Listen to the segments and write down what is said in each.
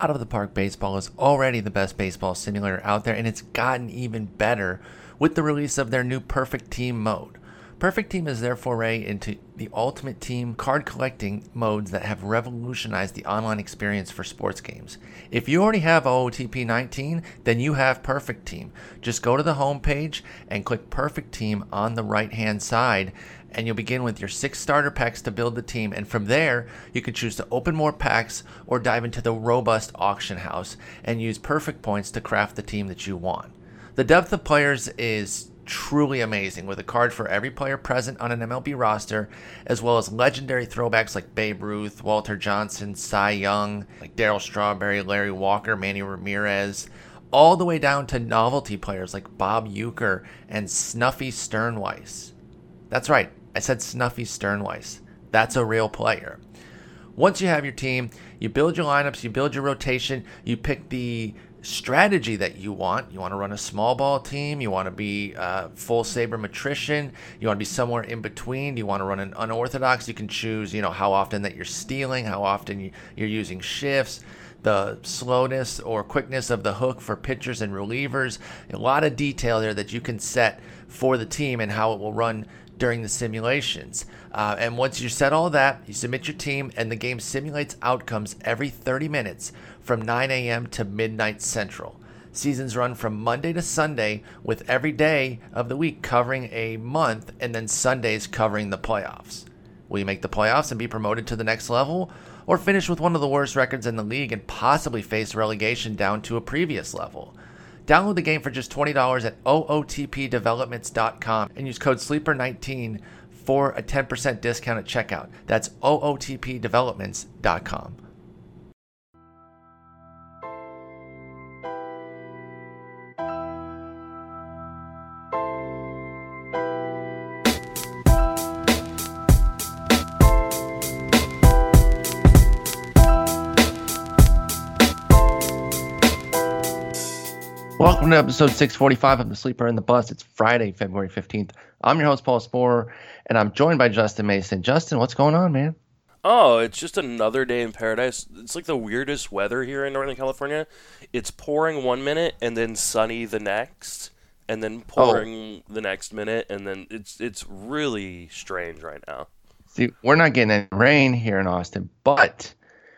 out of the park baseball is already the best baseball simulator out there, and it's gotten even better with the release of their new Perfect Team mode. Perfect Team is their foray into the ultimate team card collecting modes that have revolutionized the online experience for sports games. If you already have OOTP 19, then you have Perfect Team. Just go to the home page and click Perfect Team on the right hand side, and you'll begin with your six starter packs to build the team. And from there, you can choose to open more packs or dive into the robust auction house and use perfect points to craft the team that you want. The depth of players is truly amazing with a card for every player present on an MLB roster, as well as legendary throwbacks like Babe Ruth, Walter Johnson, Cy Young, like Darryl Strawberry, Larry Walker, Manny Ramirez, all the way down to novelty players like Bob Uecker and Snuffy Stirnweiss. That's right, I said Snuffy Stirnweiss. That's a real player. Once you have your team, you build your lineups, you build your rotation, you pick the strategy that you want. You want to run a small ball team. You want to be uh, full sabermetrician. You want to be somewhere in between. You want to run an unorthodox. You can choose, you know, how often that you're stealing, how often you're using shifts, the slowness or quickness of the hook for pitchers and relievers. A lot of detail there that you can set for the team and how it will run during the simulations. Uh, and once you set all that, you submit your team, and the game simulates outcomes every 30 minutes from 9 a.m. to midnight central. Seasons run from Monday to Sunday, with every day of the week covering a month, and then Sundays covering the playoffs. Will you make the playoffs and be promoted to the next level? Or finish with one of the worst records in the league and possibly face relegation down to a previous level? Download the game for just $20 at ootpdevelopments.com and use code SLEEPER19 for a 10% discount at checkout. That's ootpdevelopments.com. Welcome to episode 645 of The Sleeper and the Bus. It's Friday, February 15th. I'm your host, Paul Sporer, and I'm joined by Justin Mason. Justin, what's going on, man? Oh, it's just another day in paradise. It's like the weirdest weather here in Northern California. It's pouring one minute and then sunny the next, and then oh. pouring oh. the next minute, and then it's it's really strange right now. See, we're not getting any rain here in Austin, but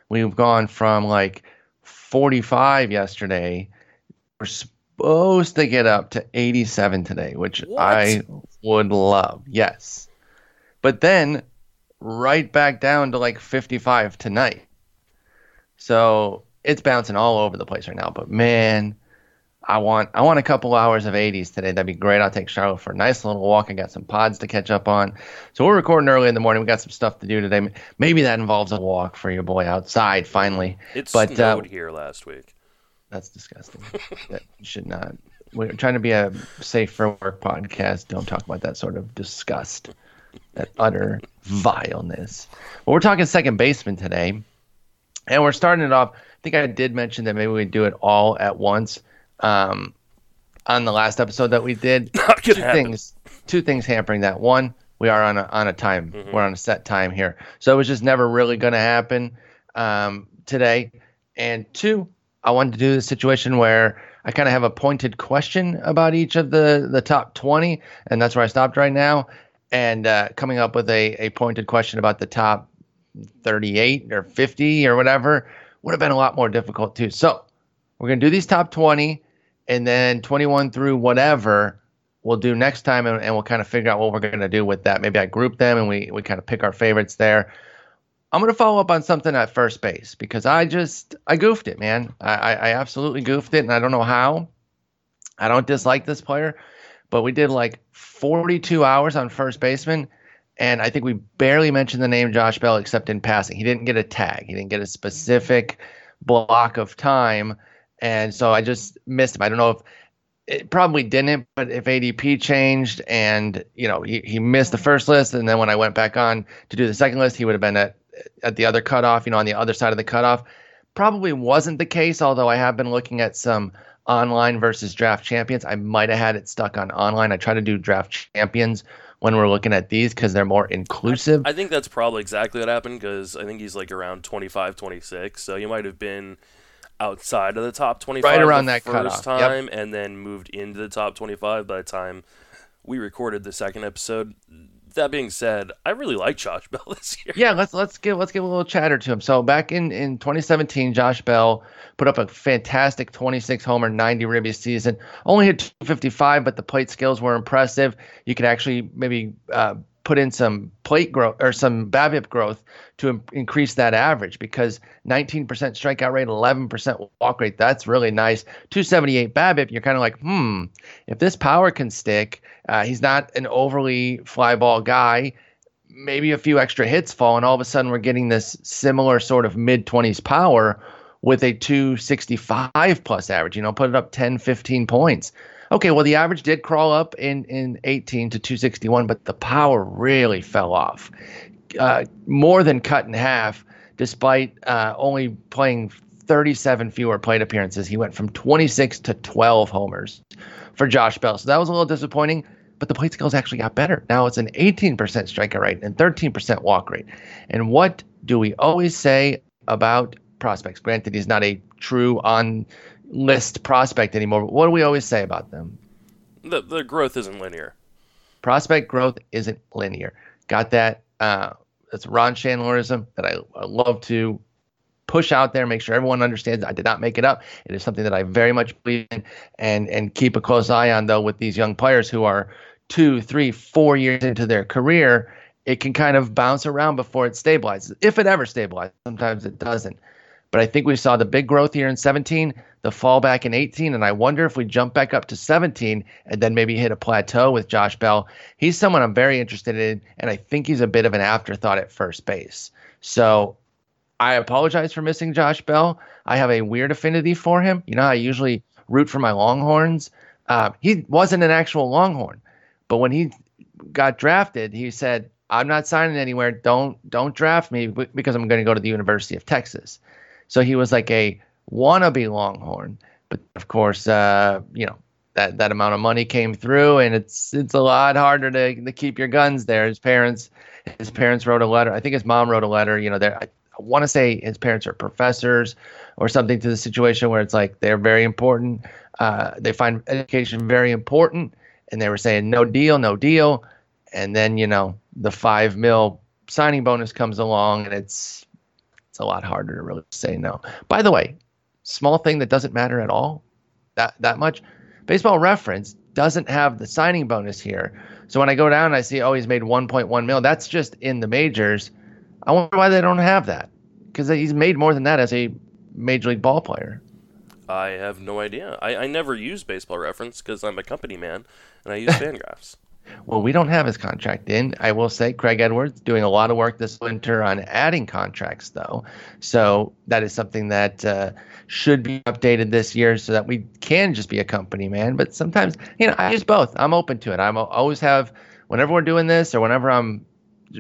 we've gone from like 45 yesterday. We're supposed to get up to 87 today, which what? I would love. Yes. But then right back down to like 55 tonight. So it's bouncing all over the place right now. But man, I want I want a couple hours of 80s today. That'd be great. I'll take Charlotte for a nice little walk. I got some pods to catch up on. So we're recording early in the morning. We got some stuff to do today. Maybe that involves a walk for your boy outside finally. It but, snowed uh, here last week. That's disgusting. that should not. We're trying to be a safe for work podcast. Don't talk about that sort of disgust, that utter vileness. But we're talking second baseman today, and we're starting it off. I think I did mention that maybe we'd do it all at once. Um, on the last episode that we did, two happen. things, two things hampering that. One, we are on a on a time. Mm-hmm. We're on a set time here, so it was just never really going to happen um, today. And two, I wanted to do the situation where I kind of have a pointed question about each of the the top 20, and that's where I stopped right now. And uh, coming up with a, a pointed question about the top 38 or 50 or whatever would have been a lot more difficult too. So we're gonna do these top 20, and then 21 through whatever we'll do next time, and, and we'll kind of figure out what we're gonna do with that. Maybe I group them and we we kind of pick our favorites there. I'm gonna follow up on something at first base because I just I goofed it, man. I, I absolutely goofed it, and I don't know how. I don't dislike this player, but we did like 42 hours on first baseman, and I think we barely mentioned the name Josh Bell except in passing. He didn't get a tag. He didn't get a specific block of time, and so I just missed him. I don't know if it probably didn't, but if ADP changed and you know he, he missed the first list, and then when I went back on to do the second list, he would have been at at the other cutoff, you know, on the other side of the cutoff. Probably wasn't the case, although I have been looking at some online versus draft champions. I might have had it stuck on online. I try to do draft champions when we're looking at these because they're more inclusive. I think that's probably exactly what happened because I think he's like around 25, 26. So you might have been outside of the top 25 Right around the that first cutoff, yep. time and then moved into the top 25 by the time we recorded the second episode. That being said, I really like Josh Bell this year. Yeah, let's let's give let's give a little chatter to him. So back in in 2017, Josh Bell put up a fantastic 26 homer, 90 ribby season. Only hit 255, but the plate skills were impressive. You could actually maybe uh, put in some plate growth or some BABIP growth to im- increase that average because 19% strikeout rate, 11% walk rate. That's really nice. 278 BABIP. You're kind of like, hmm, if this power can stick, uh, he's not an overly fly ball guy maybe a few extra hits fall, and all of a sudden we're getting this similar sort of mid 20s power with a 265 plus average. You know, put it up 10, 15 points. Okay, well, the average did crawl up in, in 18 to 261, but the power really fell off. Uh, more than cut in half, despite uh, only playing 37 fewer plate appearances. He went from 26 to 12 homers for Josh Bell. So that was a little disappointing, but the plate skills actually got better. Now it's an 18% strikeout rate and 13% walk rate. And what do we always say about prospects? Granted, he's not a true on list prospect anymore, but what do we always say about them? The, the growth isn't linear. Prospect growth isn't linear. Got that? Uh, that's Ron Shandlerism that I, I love to push out there, make sure everyone understands. I did not make it up. It is something that I very much believe in, and and keep a close eye on though with these young players who are two, three, four years into their career. It can kind of bounce around before it stabilizes, if it ever stabilizes. Sometimes it doesn't. But I think we saw the big growth here in 17, the fallback in 18, and I wonder if we jump back up to 17 and then maybe hit a plateau with Josh Bell. He's someone I'm very interested in, and I think he's a bit of an afterthought at first base. So I apologize for missing Josh Bell. I have a weird affinity for him. You know, I usually root for my Longhorns. Uh, he wasn't an actual Longhorn, but when he got drafted, he said, "I'm not signing anywhere. Don't don't draft me because I'm going to go to the University of Texas." So he was like a wannabe Longhorn, but of course, uh, you know that that amount of money came through, and it's it's a lot harder to to keep your guns there. His parents his parents wrote a letter. I think his mom wrote a letter. You know, there I, I want to say his parents are professors or something to the situation where it's like they're very important. Uh, they find education very important, and they were saying no deal, no deal, and then you know the five mil signing bonus comes along, and it's it's a lot harder to really say no. By the way, small thing that doesn't matter at all, that that much. Baseball Reference doesn't have the signing bonus here. So when I go down, and I see oh he's made 1.1 mil. That's just in the majors. I wonder why they don't have that because he's made more than that as a major league ball player. I have no idea. I, I never use baseball reference because I'm a company man and I use Fangraphs. Well, we don't have his contract in. I will say Craig Edwards doing a lot of work this winter on adding contracts, though. So that is something that uh, should be updated this year so that we can just be a company man. But sometimes, you know, I use both. I'm open to it. I'm always have whenever we're doing this or whenever I'm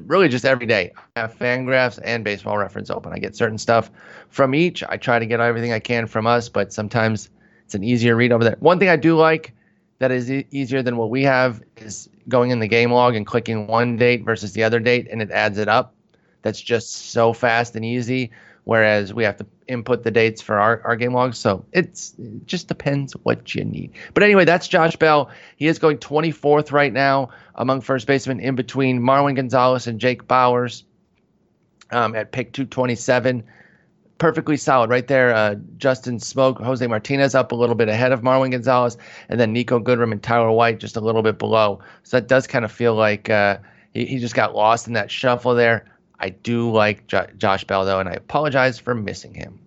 really just every day. I have Fangraphs and Baseball Reference open. I get certain stuff from each. I try to get everything I can from us, but sometimes it's an easier read over there. One thing I do like that is e- easier than what we have is going in the game log and clicking one date versus the other date, and it adds it up. That's just so fast and easy. Whereas we have to input the dates for our, our game logs. So it's it just depends what you need. But anyway, that's Josh Bell. He is going 24th right now among first basemen in between Marwin Gonzalez and Jake Bauers um, at pick 227 perfectly solid right there. Uh, Justin Smoak, Jose Martinez up a little bit ahead of Marwin Gonzalez, and then Niko Goodrum and Tyler White just a little bit below. So that does kind of feel like uh, he, he just got lost in that shuffle there. I do like jo- Josh Bell though, and I apologize for missing him.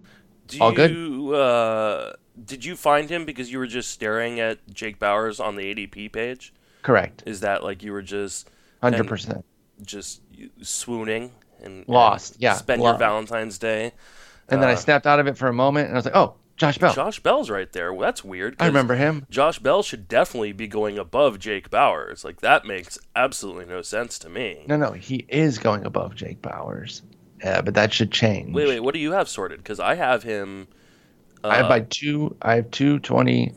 Do All good? you, Uh, did you find him because you were just staring at Jake Bauers on the ADP page? Correct, Is that like you were just hundred percent. just swooning and Lost, and yeah, Spend your. Valentine's Day. And then I Uh, snapped out of it for a moment, and I was like, "Oh, Josh Bell. Josh Bell's right there. Well, that's weird. I remember him." Josh Bell should definitely be going above Jake Bauers. Like that makes absolutely no sense to me. No, no, he is going above Jake Bauers. Yeah, but that should change. Wait, wait. What do you have sorted? Because I have him. Uh, I have by two. I have two twenty.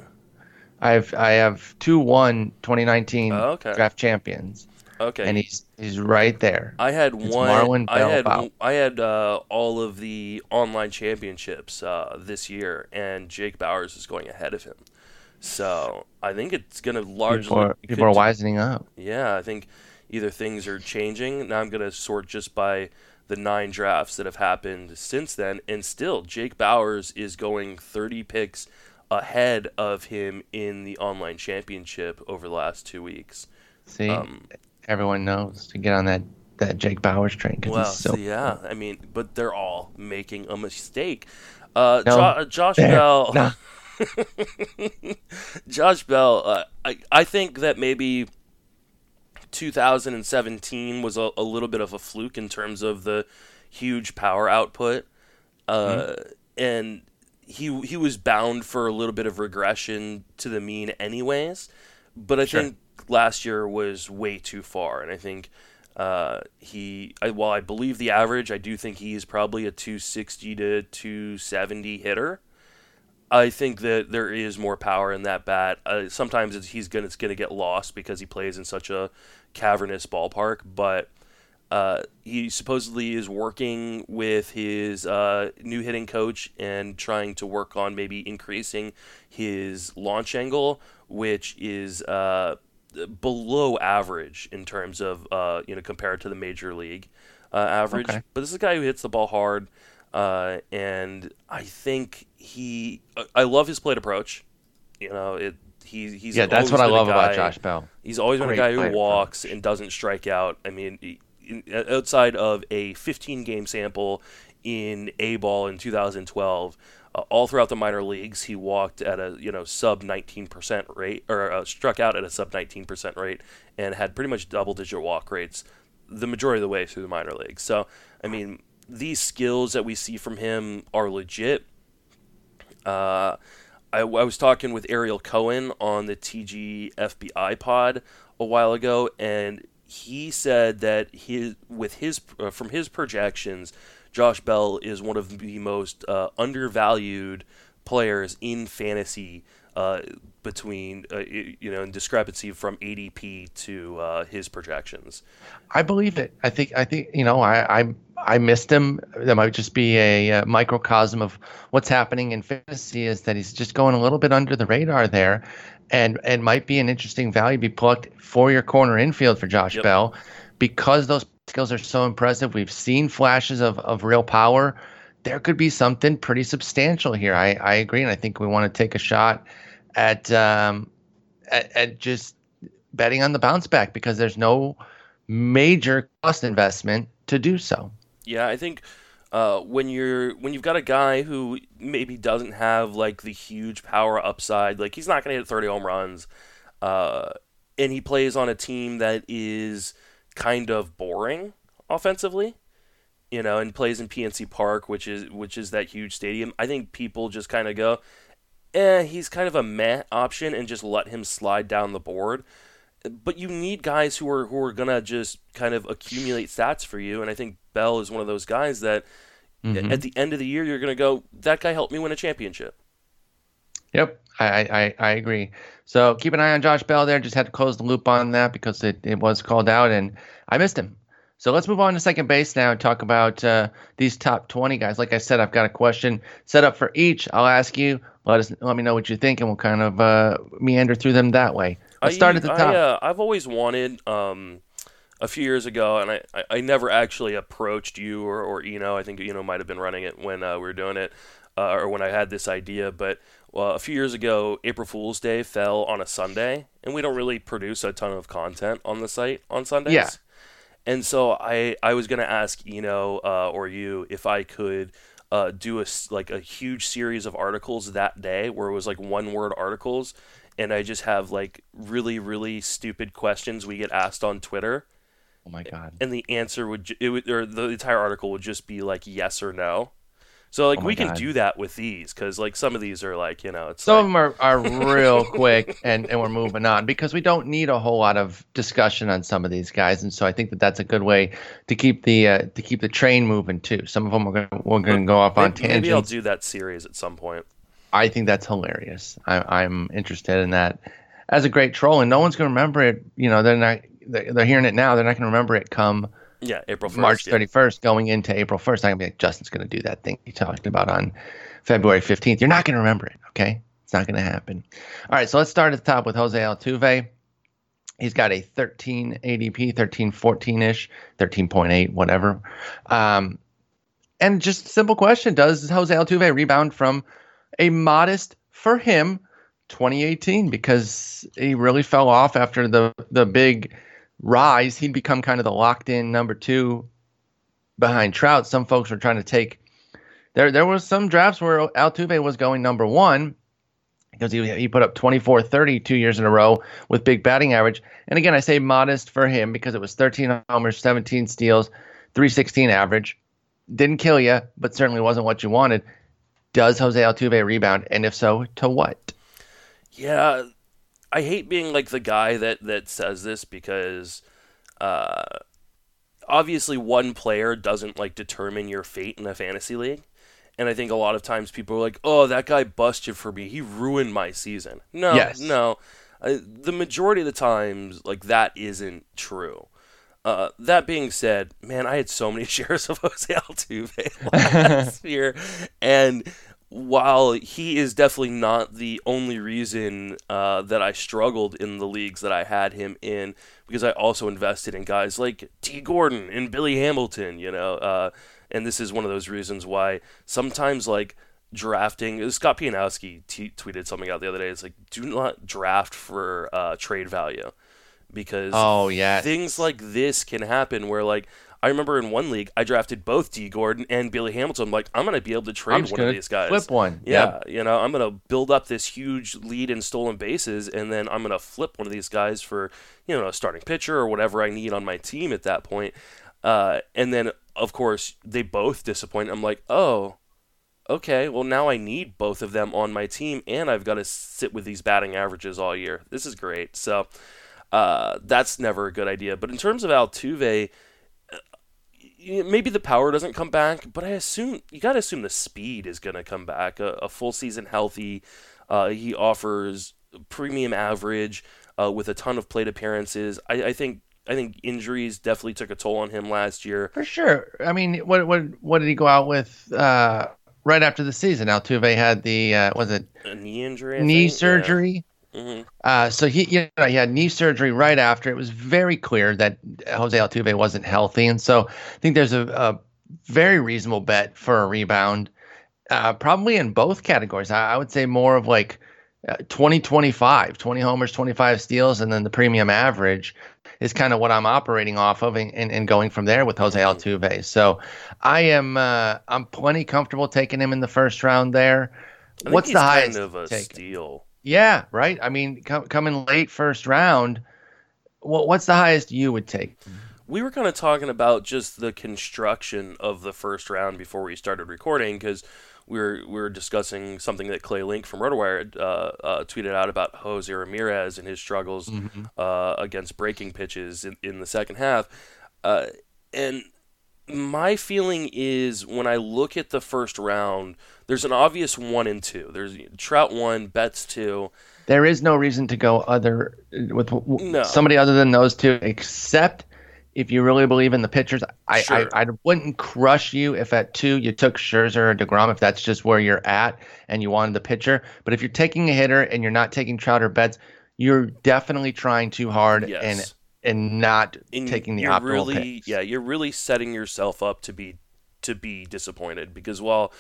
I have I have two one 2019 Oh, okay. draft champions. Okay. and he's he's right there. I had It's one. Marlon I had. I had uh, all of the online championships uh, this year, and Jake Bauers is going ahead of him. So I think it's going to largely. People are, people are wisening up. Yeah, I think either things are changing. Now I'm going to sort just by the nine drafts that have happened since then, and still Jake Bauers is going 30 picks ahead of him in the online championship over the last two weeks. See, Um, everyone knows to get on that that Jake Bauers train because Well, he's so. yeah, I mean, but they're all making a mistake. Uh, No, Jo- Josh. Bell, No. Josh Bell. Uh, I I think that maybe 2017 was a, a little bit of a fluke in terms of the huge power output, uh, Mm-hmm. and he he was bound for a little bit of regression to the mean, anyways. But I Sure. think last year was way too far, and I think. Uh, he, I, while I believe the average, I do think he is probably a 260 to 270 hitter. I think that there is more power in that bat. Uh, sometimes he's gonna it's gonna get lost because he plays in such a cavernous ballpark. But uh, he supposedly is working with his uh, new hitting coach and trying to work on maybe increasing his launch angle, which is uh, below average in terms of uh, you know compared to the major league uh, average. Okay. But this is a guy who hits the ball hard, uh, and I think he. I love his plate approach. You know, it. He, he's yeah, that's what I love about Josh Bell. He's always been a guy who walks and doesn't strike out. I mean, in- outside of a 15 game sample in A ball in 2012, uh, all throughout the minor leagues, he walked at a you know sub 19% rate or uh, struck out at a sub 19% rate and had pretty much double digit walk rates the majority of the way through the minor leagues. So, I mean, these skills that we see from him are legit. Uh, I, I was talking with Ariel Cohen on the TG FBI pod a while ago, and he said that his with his uh, from his projections, Josh Bell is one of the most uh, undervalued players in fantasy. Uh, between uh, you know in discrepancy from ADP to uh, his projections. I believe it. I think. I think. You know. I. I. I missed him. That might just be a, uh microcosm of what's happening in fantasy. Is that he's just going a little bit under the radar there, and and might be an interesting value to be plucked for your corner infield for Josh Yep. Bell, because those skills are so impressive. We've seen flashes of of real power. There could be something pretty substantial here. I I agree, and I think we want to take a shot at um at, at just betting on the bounce back because there's no major cost investment to do so. Yeah, I think uh, when you're when you've got a guy who maybe doesn't have like the huge power upside, like he's not going to hit 30 home runs, uh, and he plays on a team that is kind of boring offensively, you know, and plays in PNC Park, which is which is that huge stadium. I think people just kind of go, eh, he's kind of a meh option, and just let him slide down the board but you need guys who are who are gonna just kind of accumulate stats for you, and I think Bell is one of those guys that Mhm. at the end of the year you're gonna go, that guy helped me win a championship. Yep, I, I, I agree. So keep an eye on Josh Bell there. Just had to close the loop on that because it, it was called out and I missed him. So let's move on to second base now and talk about uh, these top 20 guys. Like I said, I've got a question set up for each. I'll ask you. Let us let me know what you think, and we'll kind of uh, meander through them that way. Let's start at the I, top. uh, I've always wanted um, a few years ago, and I, I, I never actually approached you or, or Eno. I think Eno might have been running it when uh, we were doing it, uh, or when I had this idea. But well, a few years ago, April Fool's Day fell on a Sunday, and we don't really produce a ton of content on the site on Sundays. Yeah. And so I, I was gonna ask Eno uh, or you if I could uh, do a like a huge series of articles that day where it was like one word articles, and I just have like really really stupid questions we get asked on Twitter, oh my God. and the answer would ju- it would or the entire article would just be like yes or no. So like Oh we can do that with these because like some of these are like you know it's Some like, of them are, are real quick, and, and we're moving on because we don't need a whole lot of discussion on some of these guys, and so I think that that's a good way to keep the uh, to keep the train moving too. Some of them are gonna, we're going to go off on maybe, maybe I'll do that series at some point. I think that's hilarious. I, I'm interested in that as a great troll, and no one's going to remember it. You know, they're not they're, they're hearing it now. They're not going to remember it come yeah April 1st, March yeah. 31st, going into April 1st. I'm going to be like, Justin's going to do that thing he talked about on February 15th. You're not going to remember it, okay? It's not going to happen. All right, so let's start at the top with Jose Altuve. He's got a 13 ADP, 13, 14 ish, 13.8, whatever. Um, and just simple question Does Jose Altuve rebound from a modest, for him, 2018? Because he really fell off after the, the big rise. He'd become kind of the locked in number two behind Trout. Some folks were trying to take. There, there was some drafts where Altuve was going number one, because he, he put up 24 30 two years in a row with big batting average. And again, I say modest for him because it was 13 homers, 17 steals, 316 average. Didn't kill you, but certainly wasn't what you wanted. Does Jose Altuve rebound? And if so, to what? Yeah, I hate being like the guy that, that says this because uh, obviously one player doesn't like determine your fate in a fantasy league. And I think a lot of times people are like, "Oh, that guy busted for me. He ruined my season." No, Yes. no. Uh, the majority of the times, like that isn't true. Uh, that being said, man, I had so many shares of Jose Altuve last year, and while he is definitely not the only reason uh, that I struggled in the leagues that I had him in, because I also invested in guys like T. Gordon and Billy Hamilton, you know, uh, and this is one of those reasons why sometimes like drafting Scott Pianowski t- tweeted something out the other day. It's like do not draft for uh, trade value because Oh, yes. things like this can happen where like I remember in one league I drafted both D Gordon and Billy Hamilton. I'm like I'm gonna be able to trade one of these guys. flip one. Yeah, Yep. you know I'm gonna build up this huge lead in stolen bases, and then I'm gonna flip one of these guys for you know a starting pitcher or whatever I need on my team at that point. Uh, and then of course they both disappoint. I'm like oh okay, well now I need both of them on my team, and I've got to sit with these batting averages all year. This is great. So uh, that's never a good idea. But in terms of Altuve, maybe the power doesn't come back, but I assume you got to assume the speed is going to come back. A, a full season healthy, uh, he offers premium average uh, with a ton of plate appearances. I, I think. I think injuries definitely took a toll on him last year. For sure. I mean, what what what did he go out with uh, right after the season? Altuve had the uh, was it A knee injury, I knee think? Yeah. Mhm. Uh, so he, you know, he had knee surgery right after. It was very clear that Jose Altuve wasn't healthy, and so I think there's a, a very reasonable bet for a rebound, uh, probably in both categories. I, I would say more of like uh, 20 25, 20 homers, 25 steals, and then the premium average is kind of what I'm operating off of and, and, and going from there with Jose Altuve. So I am uh, I'm plenty comfortable taking him in the first round there. What's the highest kind of a take? steal. Yeah, right. I mean, com- coming late first round, what what's the highest you would take? we were kind of talking about just the construction of the first round before we started recording because we were we were discussing something that Clay Link from RotoWire uh, uh, tweeted out about Jose Ramirez and his struggles uh, against breaking pitches in, in the second half, uh, and my feeling is when I look at the first round, there's an obvious one and two. There's Trout one, Betts two. There is no reason to go other uh, with No. somebody other than those two, except if you really believe in the pitchers. I, Sure. I I wouldn't crush you if at two you took Scherzer or Degrom if that's just where you're at and you wanted the pitcher. But if you're taking a hitter and you're not taking Trout or Betts, you're definitely trying too hard Yes. and and not and taking the optimal really picks. yeah you're really setting yourself up to be to be disappointed because while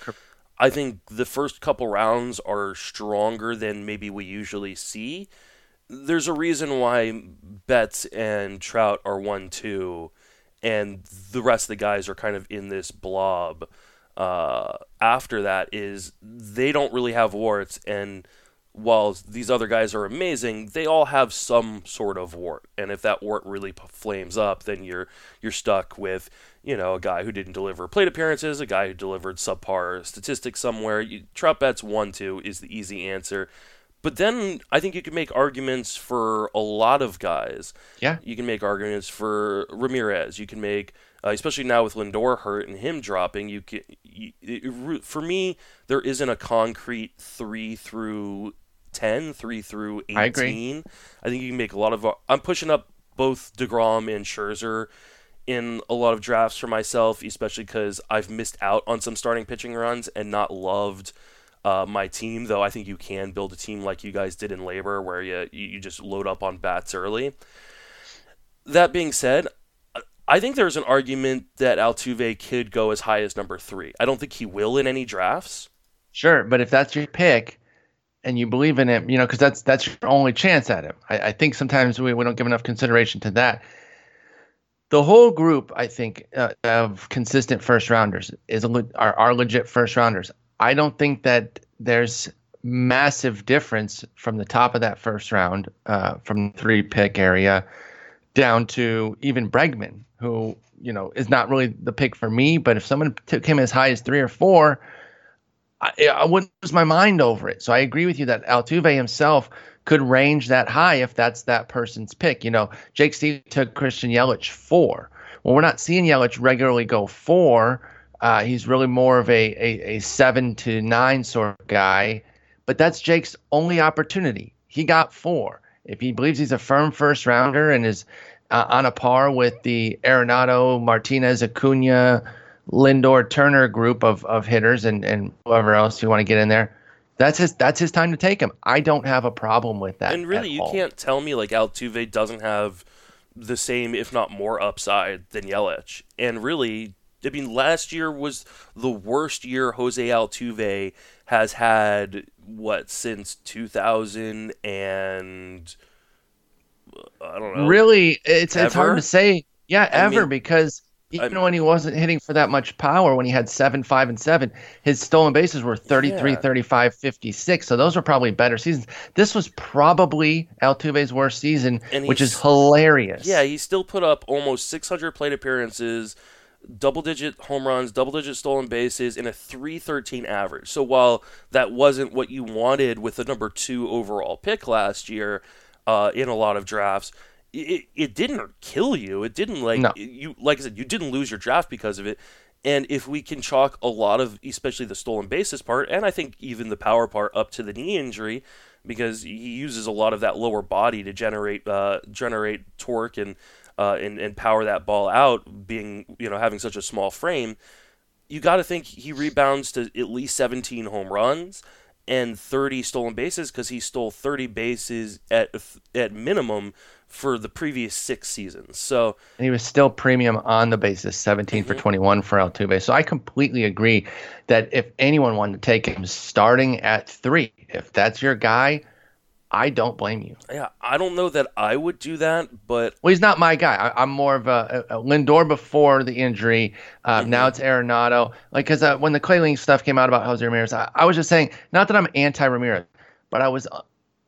I think the first couple rounds are stronger than maybe we usually see. There's a reason why Betts and Trout are one two, and the rest of the guys are kind of in this blob. Uh, after that is they don't really have warts, and while these other guys are amazing, they all have some sort of wart. And if that wart really flames up, then you're you're stuck with you know a guy who didn't deliver plate appearances, a guy who delivered subpar statistics somewhere. You, Trout Betts one two is the easy answer. But then I think you can make arguments for a lot of guys. Yeah. You can make arguments for Ramirez. You can make, uh, especially now with Lindor hurt and him dropping. You can, you, it, for me, there isn't a concrete three through 10, three through eighteen. I agree. I think you can make a lot of. I'm pushing up both Degrom and Scherzer in a lot of drafts for myself, especially because I've missed out on some starting pitching runs and not loved uh, my team. Though I think you can build a team like you guys did in LABR, where you you just load up on bats early. That being said, I think there's an argument that Altuve could go as high as number three. I don't think he will in any drafts. Sure, but if that's your pick and you believe in him, you know, because that's that's your only chance at him. I, I, think sometimes we, we don't give enough consideration to that. The whole group, I think, uh, of consistent first rounders is are, are legit first rounders. I don't think that there's massive difference from the top of that first round, uh, from three pick area, down to even Bregman, who you know is not really the pick for me. But if someone took him as high as three or four, I, I wouldn't lose my mind over it. So I agree with you that Altuve himself could range that high if that's that person's pick. You know, Jake Steve took Christian Yelich four. Well, we're not seeing Yelich regularly go four. Uh, he's really more of a, a, a seven to nine sort of guy, but that's Jake's only opportunity. He got four. If he believes he's a firm first rounder and is uh, on a par with the Arenado, Martinez, Acuna, Lindor, Turner group of, of hitters and, and whoever else you want to get in there, that's his that's his time to take him. I don't have a problem with that. And really, you all. can't tell me like Altuve doesn't have the same, if not more, upside than Yelich. And really, I mean, last year was the worst year Jose Altuve has had. What since 2000 and I don't know. Really, it's ever? it's hard to say. Yeah, I ever mean, because even I'm, when he wasn't hitting for that much power, when he had seven, five, and seven, his stolen bases were 33, yeah. 35, 56. So those were probably better seasons. This was probably Altuve's worst season, which is hilarious. Yeah, he still put up almost 600 plate appearances, double digit home runs, double digit stolen bases, and a 313 average. So while that wasn't what you wanted with the number two overall pick last year uh, in a lot of drafts, it, it didn't kill you. It didn't like no. you like I said, you didn't lose your draft because of it. And if we can chalk a lot of, especially the stolen bases part, and I think even the power part up to the knee injury, because he uses a lot of that lower body to generate uh, generate torque and uh, and, and power that ball out, being you know having such a small frame, you got to think he rebounds to at least 17 home runs and 30 stolen bases because he stole 30 bases at at minimum for the previous six seasons. So and he was still premium on the basis, 17 mm-hmm. for 21 for Altuve. So I completely agree that if anyone wanted to take him starting at three, if that's your guy, I don't blame you. Yeah, I don't know that I would do that, but well, he's not my guy. I, am more of a, a, Lindor before the injury. Uh, mm-hmm. Now it's Arenado. Like, because uh, when the Clay Link stuff came out about Jose Ramirez, I, I was just saying, not that I'm anti Ramirez, but I was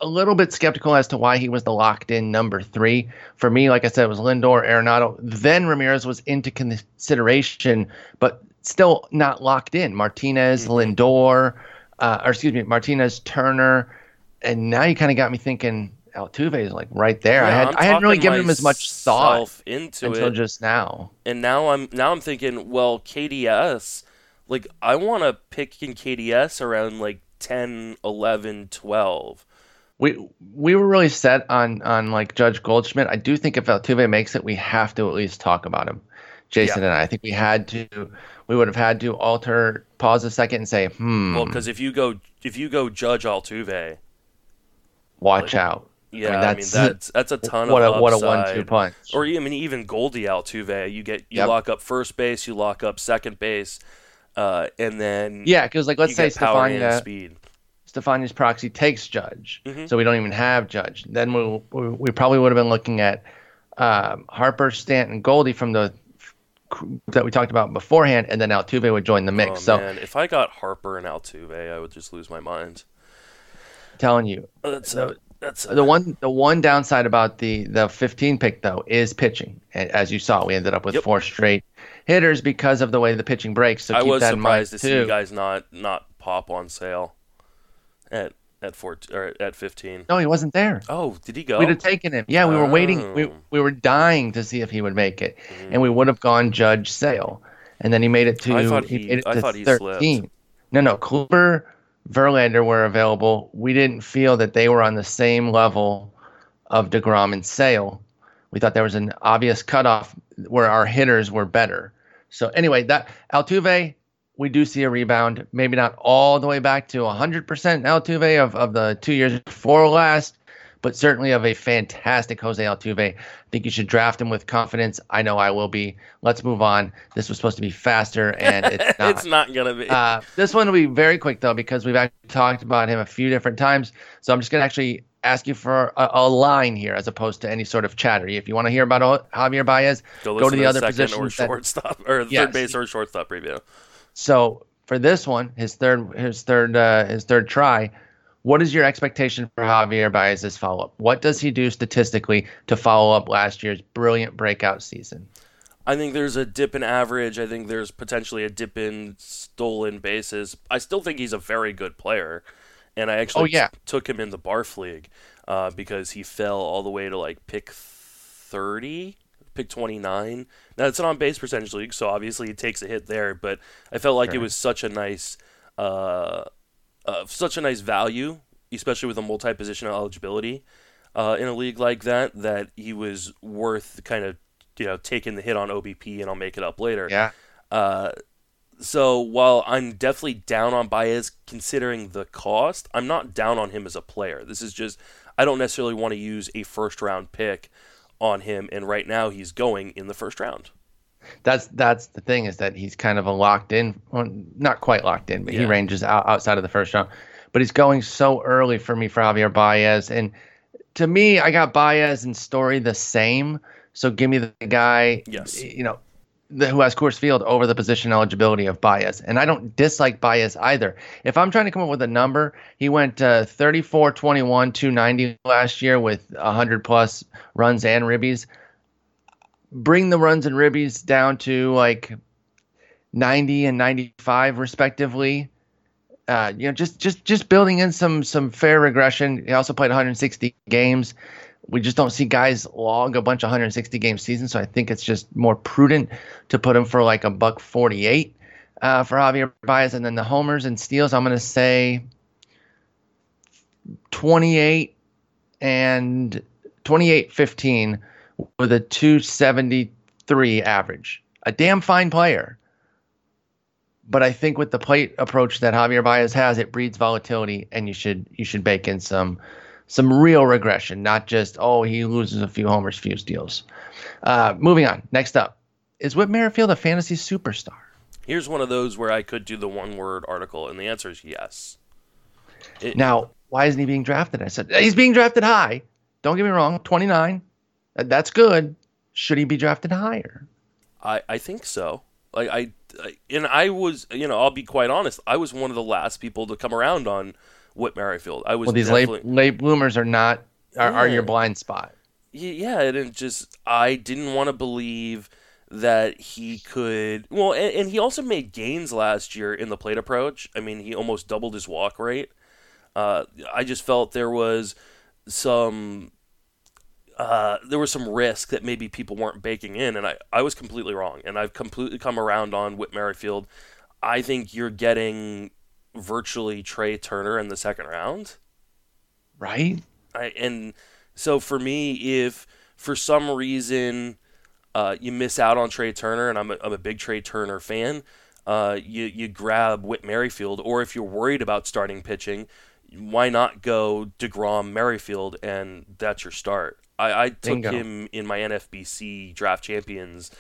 a little bit skeptical as to why he was the locked in number three. For me, like I said, it was Lindor, Arenado. Then Ramirez was into consideration, but still not locked in. Martinez, mm-hmm. Lindor, uh, or excuse me, Martinez, Turner and now you kind of got me thinking Altuve is like right there. Yeah, I had I hadn't really given him as much thought into until it. just now. And now I'm now I'm thinking, well, KDS, like I want to pick in KDS around like 10, 11, 12. We we were really set on on like Judge Goldschmidt. I do think if Altuve makes it, we have to at least talk about him. Jason yeah. and I. I think we had to we would have had to alter pause a second and say, hmm. Well, because if you go if you go Judge Altuve, watch out. Yeah, I mean, that's, I mean, that's that's a ton what of a, what a one-two punch. Or I mean, even Goldie Altuve, you get you yep. lock up first base, you lock up second base, uh, and then yeah, because like let's say Stefania, speed. Stefania's proxy takes Judge, mm-hmm. so we don't even have Judge. Then we we, we probably would have been looking at um, Harper, Stanton, Goldie from the that we talked about beforehand, and then Altuve would join the mix. Oh, so man. if I got Harper and Altuve, I would just lose my mind telling you. That's the, that's the one. The one downside about the the 15 pick though is pitching. As you saw, we ended up with yep. four straight hitters because of the way the pitching breaks. So I was surprised to too. see you guys not not pop on sale at at four or at 15. No, he wasn't there. Oh, did he go? We'd have taken him. Yeah, we were waiting. We, oh. we were dying to see if he would make it, mm. and we would have gone Judge Sale, and then he made it to. I thought he. he I thought he 13. Slipped. No, no, Kluber Verlander were available, we didn't feel that they were on the same level of DeGrom and Sale. We thought there was an obvious cutoff where our hitters were better. So anyway, that Altuve, we do see a rebound. Maybe not all the way back to 100% Altuve of, of the two years before last, but certainly of a fantastic Jose Altuve. I think you should draft him with confidence. I know I will be. Let's move on. This was supposed to be faster, and it's not. it's not gonna be. Uh, this one will be very quick though because we've actually talked about him a few different times. So I'm just gonna actually ask you for a, a line here as opposed to any sort of chatter. If you want to hear about Javier Baez, go, go to the the other position or shortstop or Yes. third base or shortstop preview. So for this one, his third, his third, uh, his third try. What is your expectation for Javier Baez's follow up? What does he do statistically to follow up last year's brilliant breakout season? I think there's a dip in average. I think there's potentially a dip in stolen bases. I still think he's a very good player, and I actually Oh, yeah. t- took him in the Barf League uh, because he fell all the way to like pick 30, pick 29. Now it's an on base percentage league, so obviously he takes a hit there. But I felt like it was such a nice, uh, uh, such a nice value, especially with a multi-position eligibility uh, in a league like that, that he was worth kind of you know taking the hit on OBP, and I'll make it up later. Yeah, Uh, so while I'm definitely down on Baez considering the cost, I'm not down on him as a player. This is just I don't necessarily want to use a first round pick on him, and right now he's going in the first round. That's that's the thing is that he's kind of a locked in, well, not quite locked in, but he ranges out, outside of the first round. But he's going so early for me for Javier Baez, and to me, I got Baez and Story the same. So give me the guy, Yes. you know, the, who has Coors Field over the position eligibility of Baez. And I don't dislike Baez either. If I'm trying to come up with a number, he went uh, 34, 21, 290 last year with 100 plus runs and ribbies. Bring the runs and ribbies down to like 90 and 95 respectively. Uh, you know, just just just building in some some fair regression. He also played 160 games. We just don't see guys log a bunch of 160 game seasons, so I think it's just more prudent to put him for like a buck 48 uh, for Javier Baez, and then the homers and steals. I'm going to say 28 and 28 15 with a 273 average. A damn fine player. But I think with the plate approach that Javier Baez has, it breeds volatility, and you should you should bake in some some real regression, not just oh he loses a few homers, few steals. Uh, moving on. Next up, is Whit Merrifield a fantasy superstar? Here's one of those where I could do the one word article, and the answer is yes. It- Now, why isn't he being drafted? I said he's being drafted high. Don't get me wrong, 29. That's good. Should he be drafted higher? I, I think so. Like I, I and I was you know I'll be quite honest. I was one of the last people to come around on Whit Merrifield. I was Well, these definitely, late late bloomers are not are, are your blind spot. Yeah, and just I didn't want to believe that he could. Well, and, and he also made gains last year in the plate approach. I mean, he almost doubled his walk rate. Uh, I just felt there was some. Uh, there was some risk that maybe people weren't baking in, and I, I was completely wrong. And I've completely come around on Whit Merrifield. I think you're getting virtually Trea Turner in the second round. Right? I, and so for me, if for some reason uh, you miss out on Trea Turner, and I'm a, I'm a big Trea Turner fan, uh, you you grab Whit Merrifield, or if you're worried about starting pitching, why not go Degrom Merrifield, and that's your start. I, I took Bingo. him in my NFBC Draft Champions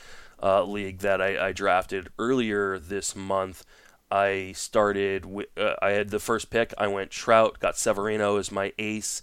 uh, league that I, I drafted earlier this month. I started. With, uh, I had the first pick. I went Trout. Got Severino as my ace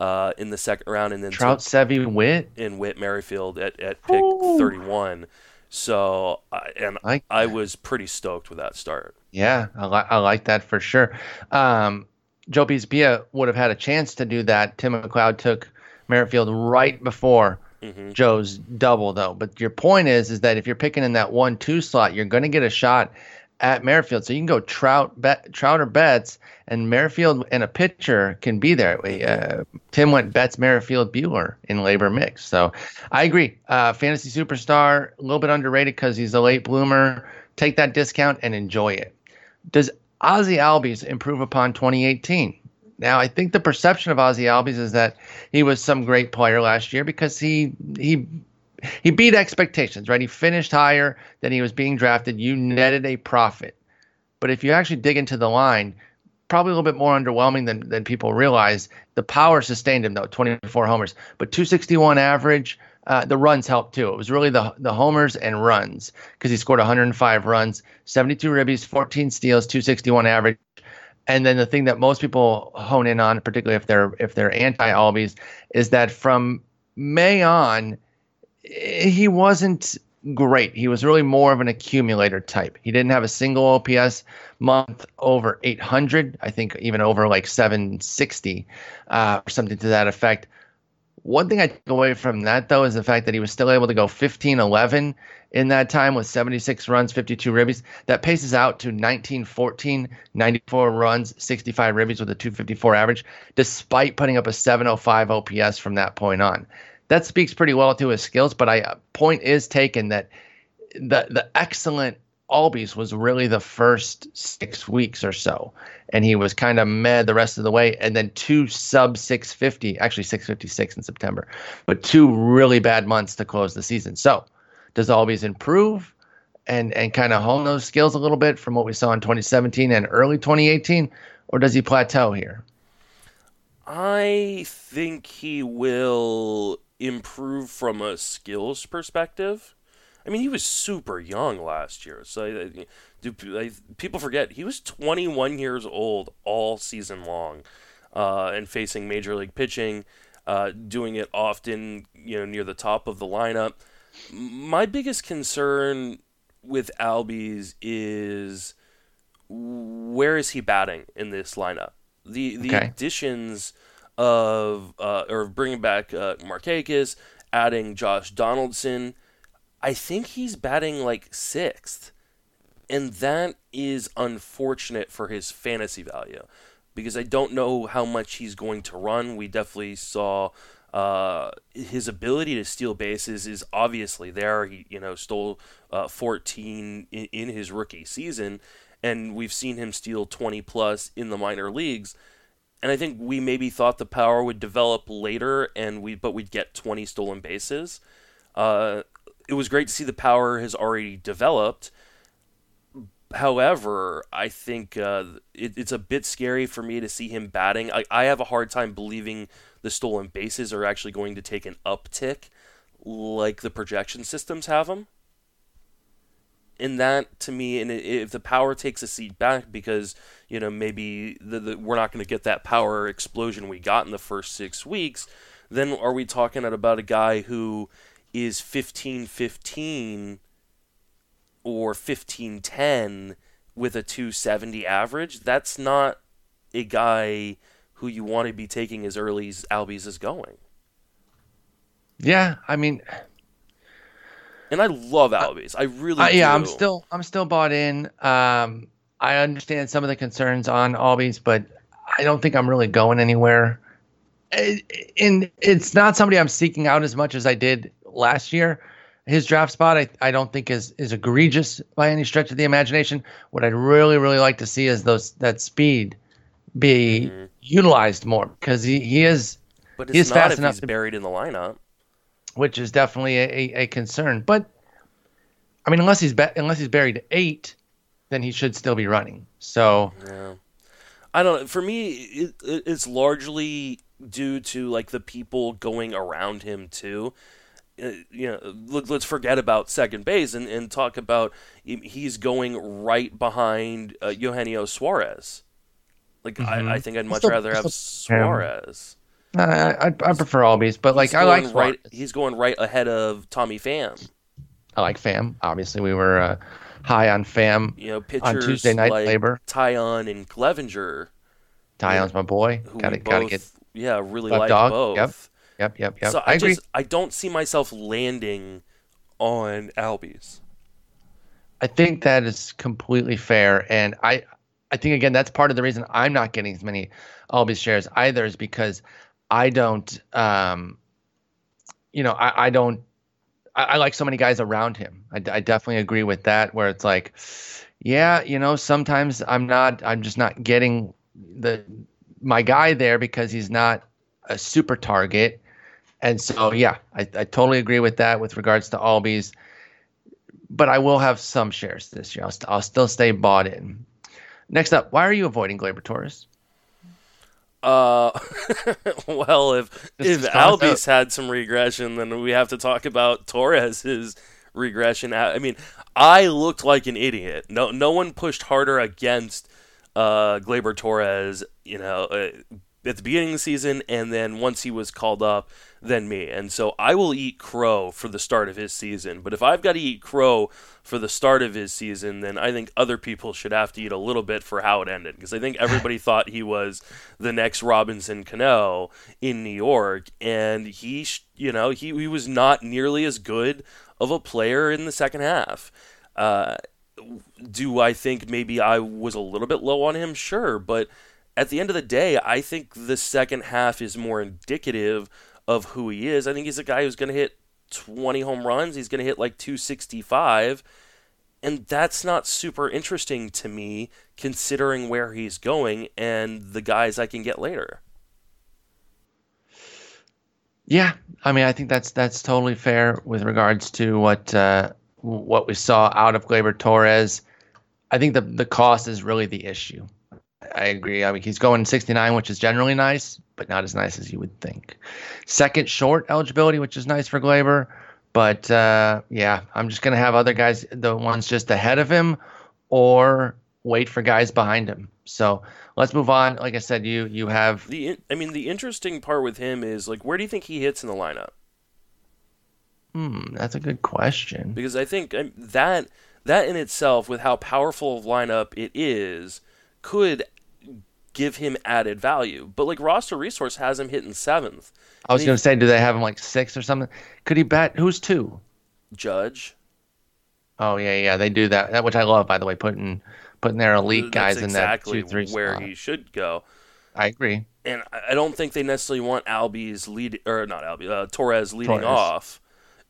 uh, in the second round, and then Trout, Sevy, Witt. in Whit Merrifield at, at pick Ooh. 31. So, I and Like I was pretty stoked with that start. Yeah, I, li- I like that for sure. Um, Joe Pia would have had a chance to do that. Tim McLeod took Merrifield right before hmm Joe's double, though. But your point is, is that if you're picking in that one-two slot, you're going to get a shot at Merrifield. So you can go Trout, Bet, Trout or Betts, and Merrifield and a pitcher can be there. Uh, Tim went Betts, Merrifield, Buehler in LABR mix. So I agree. Uh, fantasy superstar, a little bit underrated because he's a late bloomer. Take that discount and enjoy it. Does Ozzy Albies improve upon 2018? Now, I think the perception of Ozzy Albies is that he was some great player last year because he he he beat expectations, right? He finished higher than he was being drafted. You netted a profit. But if you actually dig into the line, probably a little bit more underwhelming than, than people realize. The power sustained him, though, 24 homers. But 261 average, uh, the runs helped too. It was really the the homers and runs because he scored 105 runs, 72 ribbies, 14 steals, 261 average. And then the thing that most people hone in on, particularly if they're if they're anti-Albies, is that from May on, he wasn't great. He was really more of an accumulator type. He didn't have a single OPS month over 800. I think even over like 760 uh, or something to that effect. One thing I take away from that though is the fact that he was still able to go 15 11 in that time with 76 runs, 52 ribbies. That paces out to 19 14, 94 runs, 65 ribbies with a 254 average, despite putting up a 705 OPS from that point on that speaks pretty well to his skills. But I uh, point is taken that the the excellent Albies was really the first six weeks or so, and he was kind of mad the rest of the way. And then two sub 650, actually 656 in September, but two really bad months to close the season. So, does Albies improve and and kind of hone those skills a little bit from what we saw in 2017 and early 2018, or does he plateau here? I think he will improve from a skills perspective. I mean, he was super young last year. So do, I, people forget he was 21 years old all season long, uh, and facing major league pitching, uh, doing it often, you know, near the top of the lineup. My biggest concern with Albies is where is he batting in this lineup? The the okay. additions of uh, or bringing back uh, Markakis, adding Josh Donaldson. I think he's batting like sixth, and that is unfortunate for his fantasy value because I don't know how much he's going to run. We definitely saw uh, his ability to steal bases is obviously there. He you know stole uh, 14 in, in his rookie season, and we've seen him steal 20 plus in the minor leagues and I think we maybe thought the power would develop later, and we but we'd get 20 stolen bases. Uh, it was great to see the power has already developed. However, I think uh, it, it's a bit scary for me to see him batting. I, I have a hard time believing the stolen bases are actually going to take an uptick like the projection systems have them and that to me, and if the power takes a seat back because you know maybe the, the, we're not going to get that power explosion we got in the first six weeks, then are we talking about a guy who is 15-15 or 15-10 with a 270 average? That's not a guy who you want to be taking as early as Albies is going. Yeah, I mean, and I love Albies. I really uh, yeah. I'm still I'm still bought in. Um, I understand some of the concerns on Albies, but I don't think I'm really going anywhere. And it's not somebody I'm seeking out as much as I did last year. His draft spot, I, I don't think is is egregious by any stretch of the imagination. What I'd really really like to see is those that speed be mm-hmm. utilized more because he, he is but he is fast enough he's to, buried in the lineup which is definitely a, a concern. But I mean, unless he's be- unless he's buried eight, then he should still be running. So yeah. I don't. know. For me, it, it's largely due to like the people going around him too. Uh, you know, let, us forget about second base and, and talk about he's going right behind uh, Eugenio Suarez. Like mm-hmm. I, I, think I'd much still, rather have Suarez. I, I, I prefer Albies, but like I like right. He's going right ahead of Tommy Pham. I like Pham. Obviously, we were uh, high on Pham. You know, pitchers on Tuesday night like labor. Taillon and Clevinger. Taillon's my boy. Got to got to get. Yeah, really like dog. both. Yep. Yep. Yep. Yep. So I, I just I don't see myself landing on Albies. I think that is completely fair, and I I think again that's part of the reason I'm not getting as many Albies shares either is because I don't, um, you know, I, I don't, I, I, like so many guys around him. I, I definitely agree with that, where it's like, yeah, you know, sometimes I'm not, I'm just not getting the my guy there because he's not a super target. And so, yeah, I, I totally agree with that with regards to Albies. But I will have some shares this year. I'll, st- I'll still stay bought in. Next up, why are you avoiding Gleyber Torres? Uh, well, if if Albies had some regression, then we have to talk about Torres's regression. I mean, I looked like an idiot. No, no one pushed harder against uh, Gleyber Torres. You know, uh, at the beginning of the season, and then once he was called up, than me. And so I will eat crow for the start of his season. But if I've got to eat crow for the start of his season, then I think other people should have to eat a little bit for how it ended. Because I think everybody thought he was the next Robinson Cano in New York. And he, you know, he, he was not nearly as good of a player in the second half. Uh, do I think maybe I was a little bit low on him? Sure. But at the end of the day, I think the second half is more indicative of who he is. I think he's a guy who's going to hit 20 home runs. He's going to hit like 265. And that's not super interesting to me considering where he's going and the guys I can get later. Yeah, I mean, I think that's that's totally fair with regards to what uh, what we saw out of Gleyber Torres. I think the the cost is really the issue. I agree. I mean, he's going 69, which is generally nice, but not as nice as you would think. Second short eligibility, which is nice for Gleyber. But uh, yeah, I'm just going to have other guys, the ones just ahead of him, or wait for guys behind him. So let's move on. Like I said, you you have the. I mean, the interesting part with him is like, where do you think he hits in the lineup? Hmm, that's a good question. Because I think that that in itself, with how powerful of lineup it is, could give him added value. But like roster resource has him hitting seventh. I was going to say, do they have him like six or something? Could he bat? Who's two? Judge. Oh yeah, yeah, they do that. That which I love, by the way, putting putting their elite That's guys exactly in that two three where spot. he should go. I agree. And I don't think they necessarily want Albies lead or not Albie uh, Torres leading Torres. off.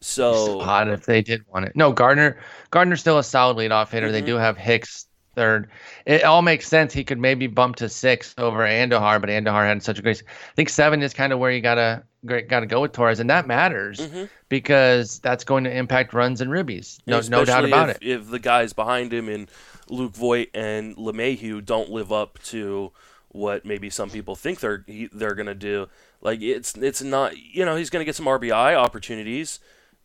So Odd if they did want it. No, Gardner. Gardner's still a solid leadoff hitter. They Mhm. do have Hicks third. It all makes sense. He could maybe bump to six over Andujar, but Andujar had such a great. I think seven is kind of where you gotta gotta go with Torres, and that matters Mhm. because that's going to impact runs and ribbies. No, no doubt about if, it. If the guys behind him and Luke Voit and LeMahieu don't live up to what maybe some people think they're he, they're gonna do, like it's it's not you know he's gonna get some RBI opportunities,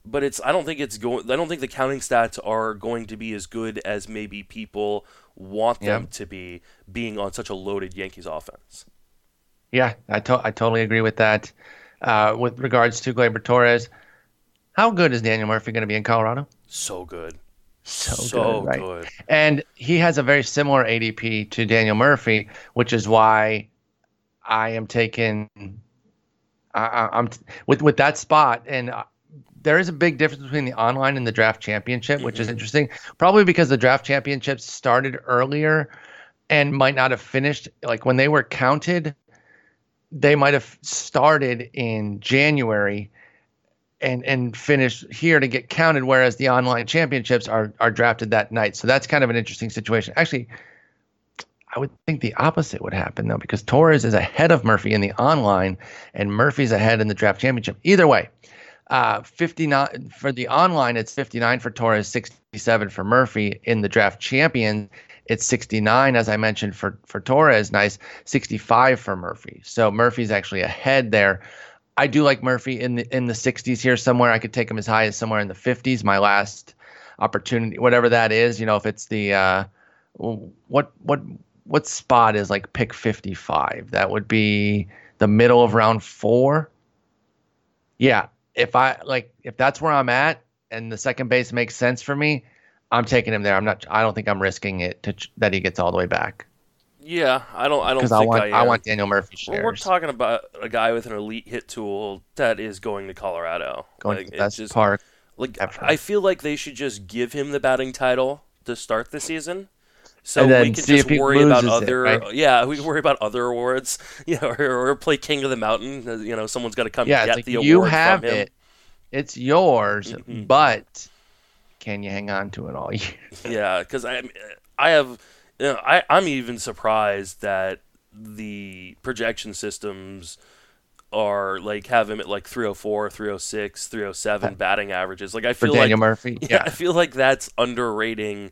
but it's I don't think it's going I don't think the counting stats are going to be as good as maybe people want them Yeah. to be being on such a loaded Yankees offense. Yeah, I to- I totally agree with that. Uh, with regards to Gleyber Torres, how good is Daniel Murphy going to be in Colorado? So good, So, so good, right? good. And he has a very similar ADP to Daniel Murphy, which is why I am taking. I, I'm with with that spot, and there is a big difference between the online and the draft championship, which is Mhm. interesting. Probably because the draft championships started earlier and might not have finished. Like when they were counted, they might have started in January and and finished here to get counted, whereas the online championships are are drafted that night. So that's kind of an interesting situation. Actually, I would think the opposite would happen though, because Torres is ahead of Murphy in the online, and Murphy's ahead in the draft championship. Either way, uh, 59 for the online, it's 59 for Torres, 67 for Murphy. In the draft champion, it's 69, as I mentioned, for for Torres. Nice, 65 for Murphy. So Murphy's actually ahead there. I do like Murphy in the in the 60s here somewhere. I could take him as high as somewhere in the 50s. My last opportunity, whatever that is, you know, if it's the uh, what what what spot is like pick 55? That would be the middle of round four. Yeah, if I like if that's where I'm at and the second base makes sense for me, I'm taking him there. I'm not. I don't think I'm risking it to that he gets all the way back Yeah, I don't I don't because think I want I, I, want Daniel Murphy Well, we're talking about a guy with an elite hit tool that is going to Colorado. going Like, to the best just- park. Like ever. I feel like they should just give him the batting title to start the season. So we can just worry about loses it, other, right? yeah, we can worry about other awards, you know, or, or play King of the Mountain. uh, You know, someone's got to come Yeah, get like the award you have from him. it. It's yours, Mhm. but can you hang on to it all year? Yeah, because I, I have, you know, I, I'm even surprised that the projection systems are like have him at like 304, 306, 307 batting averages. Like I For feel Daniel like Murphy, yeah, yeah. I feel like that's underrating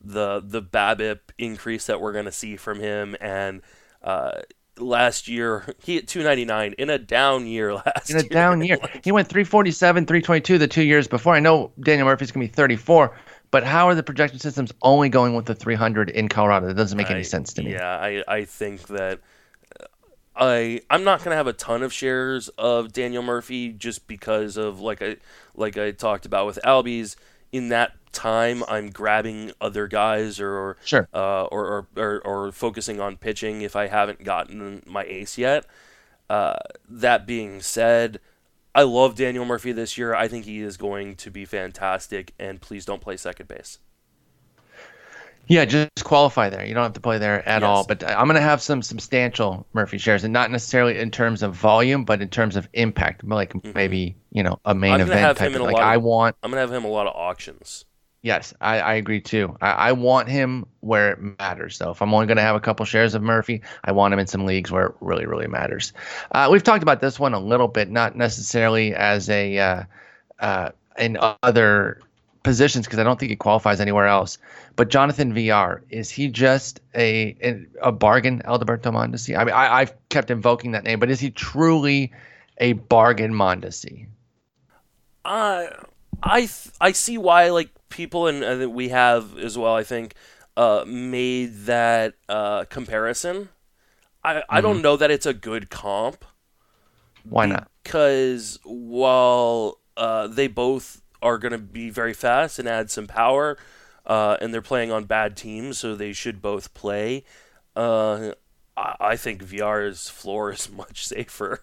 the the BABIP increase that we're going to see from him. And uh, last year he hit 299 in a down year last year. in a year. down year. He went 347, 322 the two years before. I know Daniel Murphy's going to be 34, but how are the projection systems only going with the 300 in Colorado? That doesn't make any sense to me. Yeah, I, I think that uh, I I'm not gonna have a ton of shares of Daniel Murphy just because of like I like I talked about with Albies. In that time, I'm grabbing other guys or Sure. uh, or, or, or or focusing on pitching if I haven't gotten my ace yet. Uh, that being said, I love Daniel Murphy this year. I think he is going to be fantastic. And please don't play second base. Yeah, just qualify there. You don't have to play there at Yes. all. But I'm going to have some substantial Murphy shares, and not necessarily in terms of volume, but in terms of impact. Like maybe you know a main Mm-hmm. Event type. Of, like of- I want. I'm gonna have him a lot of auctions. Yes, I, I agree too. I, I want him where it matters, though. If I'm only going to have a couple shares of Murphy, I want him in some leagues where it really, really matters. Uh, we've talked about this one a little bit, not necessarily as a uh, uh, in other positions because I don't think he qualifies anywhere else. But Jonathan Villar is he just a a bargain, Alberto Mondesi? I mean, I, I've kept invoking that name, but is he truly a bargain Mondesi? Uh, I I see why like people and uh, we have as well. I think uh, made that uh, comparison. I I don't know that it's a good comp Why not? because while uh, they both are going to be very fast and add some power, uh, and they're playing on bad teams, so they should both play. Uh, I, I think Villar's floor is much safer.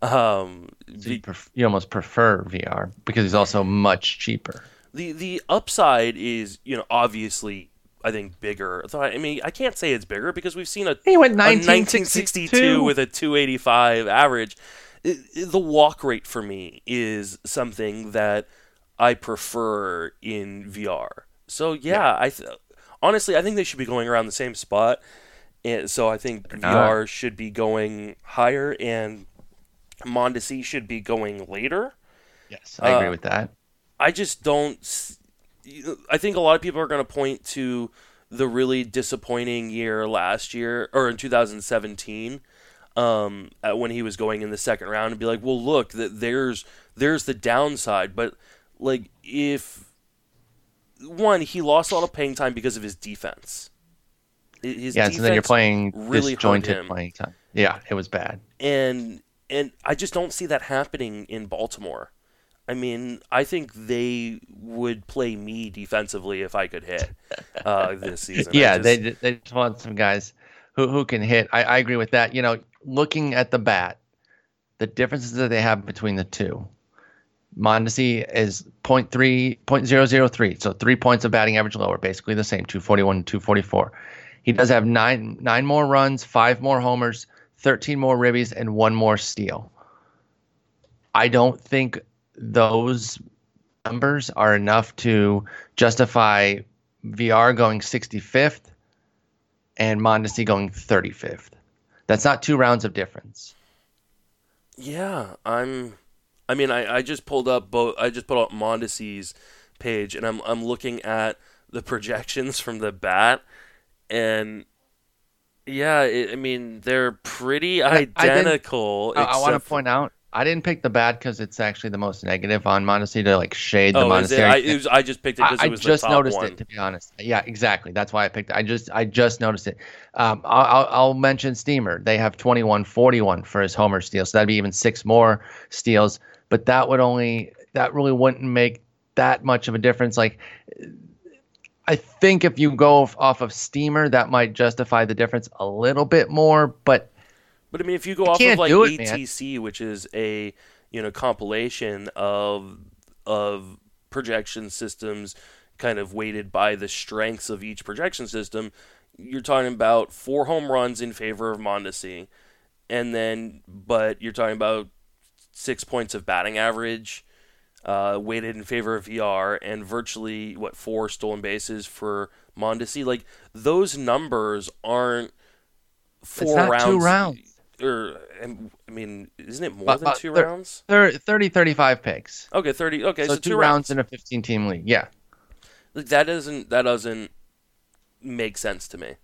Um, So you, pref- you almost prefer Villar because he's also much cheaper. The the upside is you know obviously I think bigger. Though I mean I can't say it's bigger because we've seen a, He went a 1962 with a 285 average. It- it- the walk rate for me is something that I prefer in Villar. So yeah, I th- honestly I think they should be going around the same spot. And so I think not. Villar should be going higher and Mondesi should be going later. Yes, I agree Uh, with that. I just don't. I think a lot of people are going to point to the really disappointing year last year or in 2017 um, when he was going in the second round and be like, well, look, that there's there's the downside, but like if one he lost a lot of playing time because of his defense. His Yeah, so then you're playing really disjointed playing time. Yeah, it was bad. and and I just don't see that happening in Baltimore. I mean, I think they would play me defensively if I could hit uh, this season. Yeah, just- they they just want some guys who who can hit. I, I agree with that. You know, looking at the bat, the differences that they have between the two. Mondesi is 0.3, 0.003, so three points of batting average lower, basically the same, 241 and 244. He does have nine nine more runs, five more homers, 13 more ribbies, and one more steal. I don't think those numbers are enough to justify Villar going 65th and Mondesi going 35th. That's not two rounds of difference. yeah, I'm. I mean, I, I just pulled up both. I just pulled up Mondesi's page, and I'm I'm looking at the projections from the bat, and yeah, it, I mean they're pretty identical. I, I want to point out I didn't pick the bad because it's actually the most negative on Mondesi to like shade the Oh, is it? I, was, I just picked it because I, it was just the top one. I just noticed one. it to be honest. Yeah, exactly. That's why I picked. It. I just I just noticed it. Um, I'll, I'll, mention Steamer. They have 21-41 for his homer steal, so that'd be even six more steals. But that would only that really wouldn't make that much of a difference. Like I think if you go off of Steamer, that might justify the difference a little bit more. But But I mean, if you go off of like it, man. Which is a you know compilation of of projection systems, kind of weighted by the strengths of each projection system, you're talking about four home runs in favor of Mondesi, and then but you're talking about six points of batting average. Uh, weighted in favor of Villar and virtually what four stolen bases for Mondesi. Like those numbers aren't four rounds. two rounds. Or I mean, isn't it more But- than two thir- rounds? Thir- 30, 35 picks. Okay, thirty. Okay, so, so, two, rounds in a 15 team league. Yeah. Like, that doesn't that doesn't make sense to me.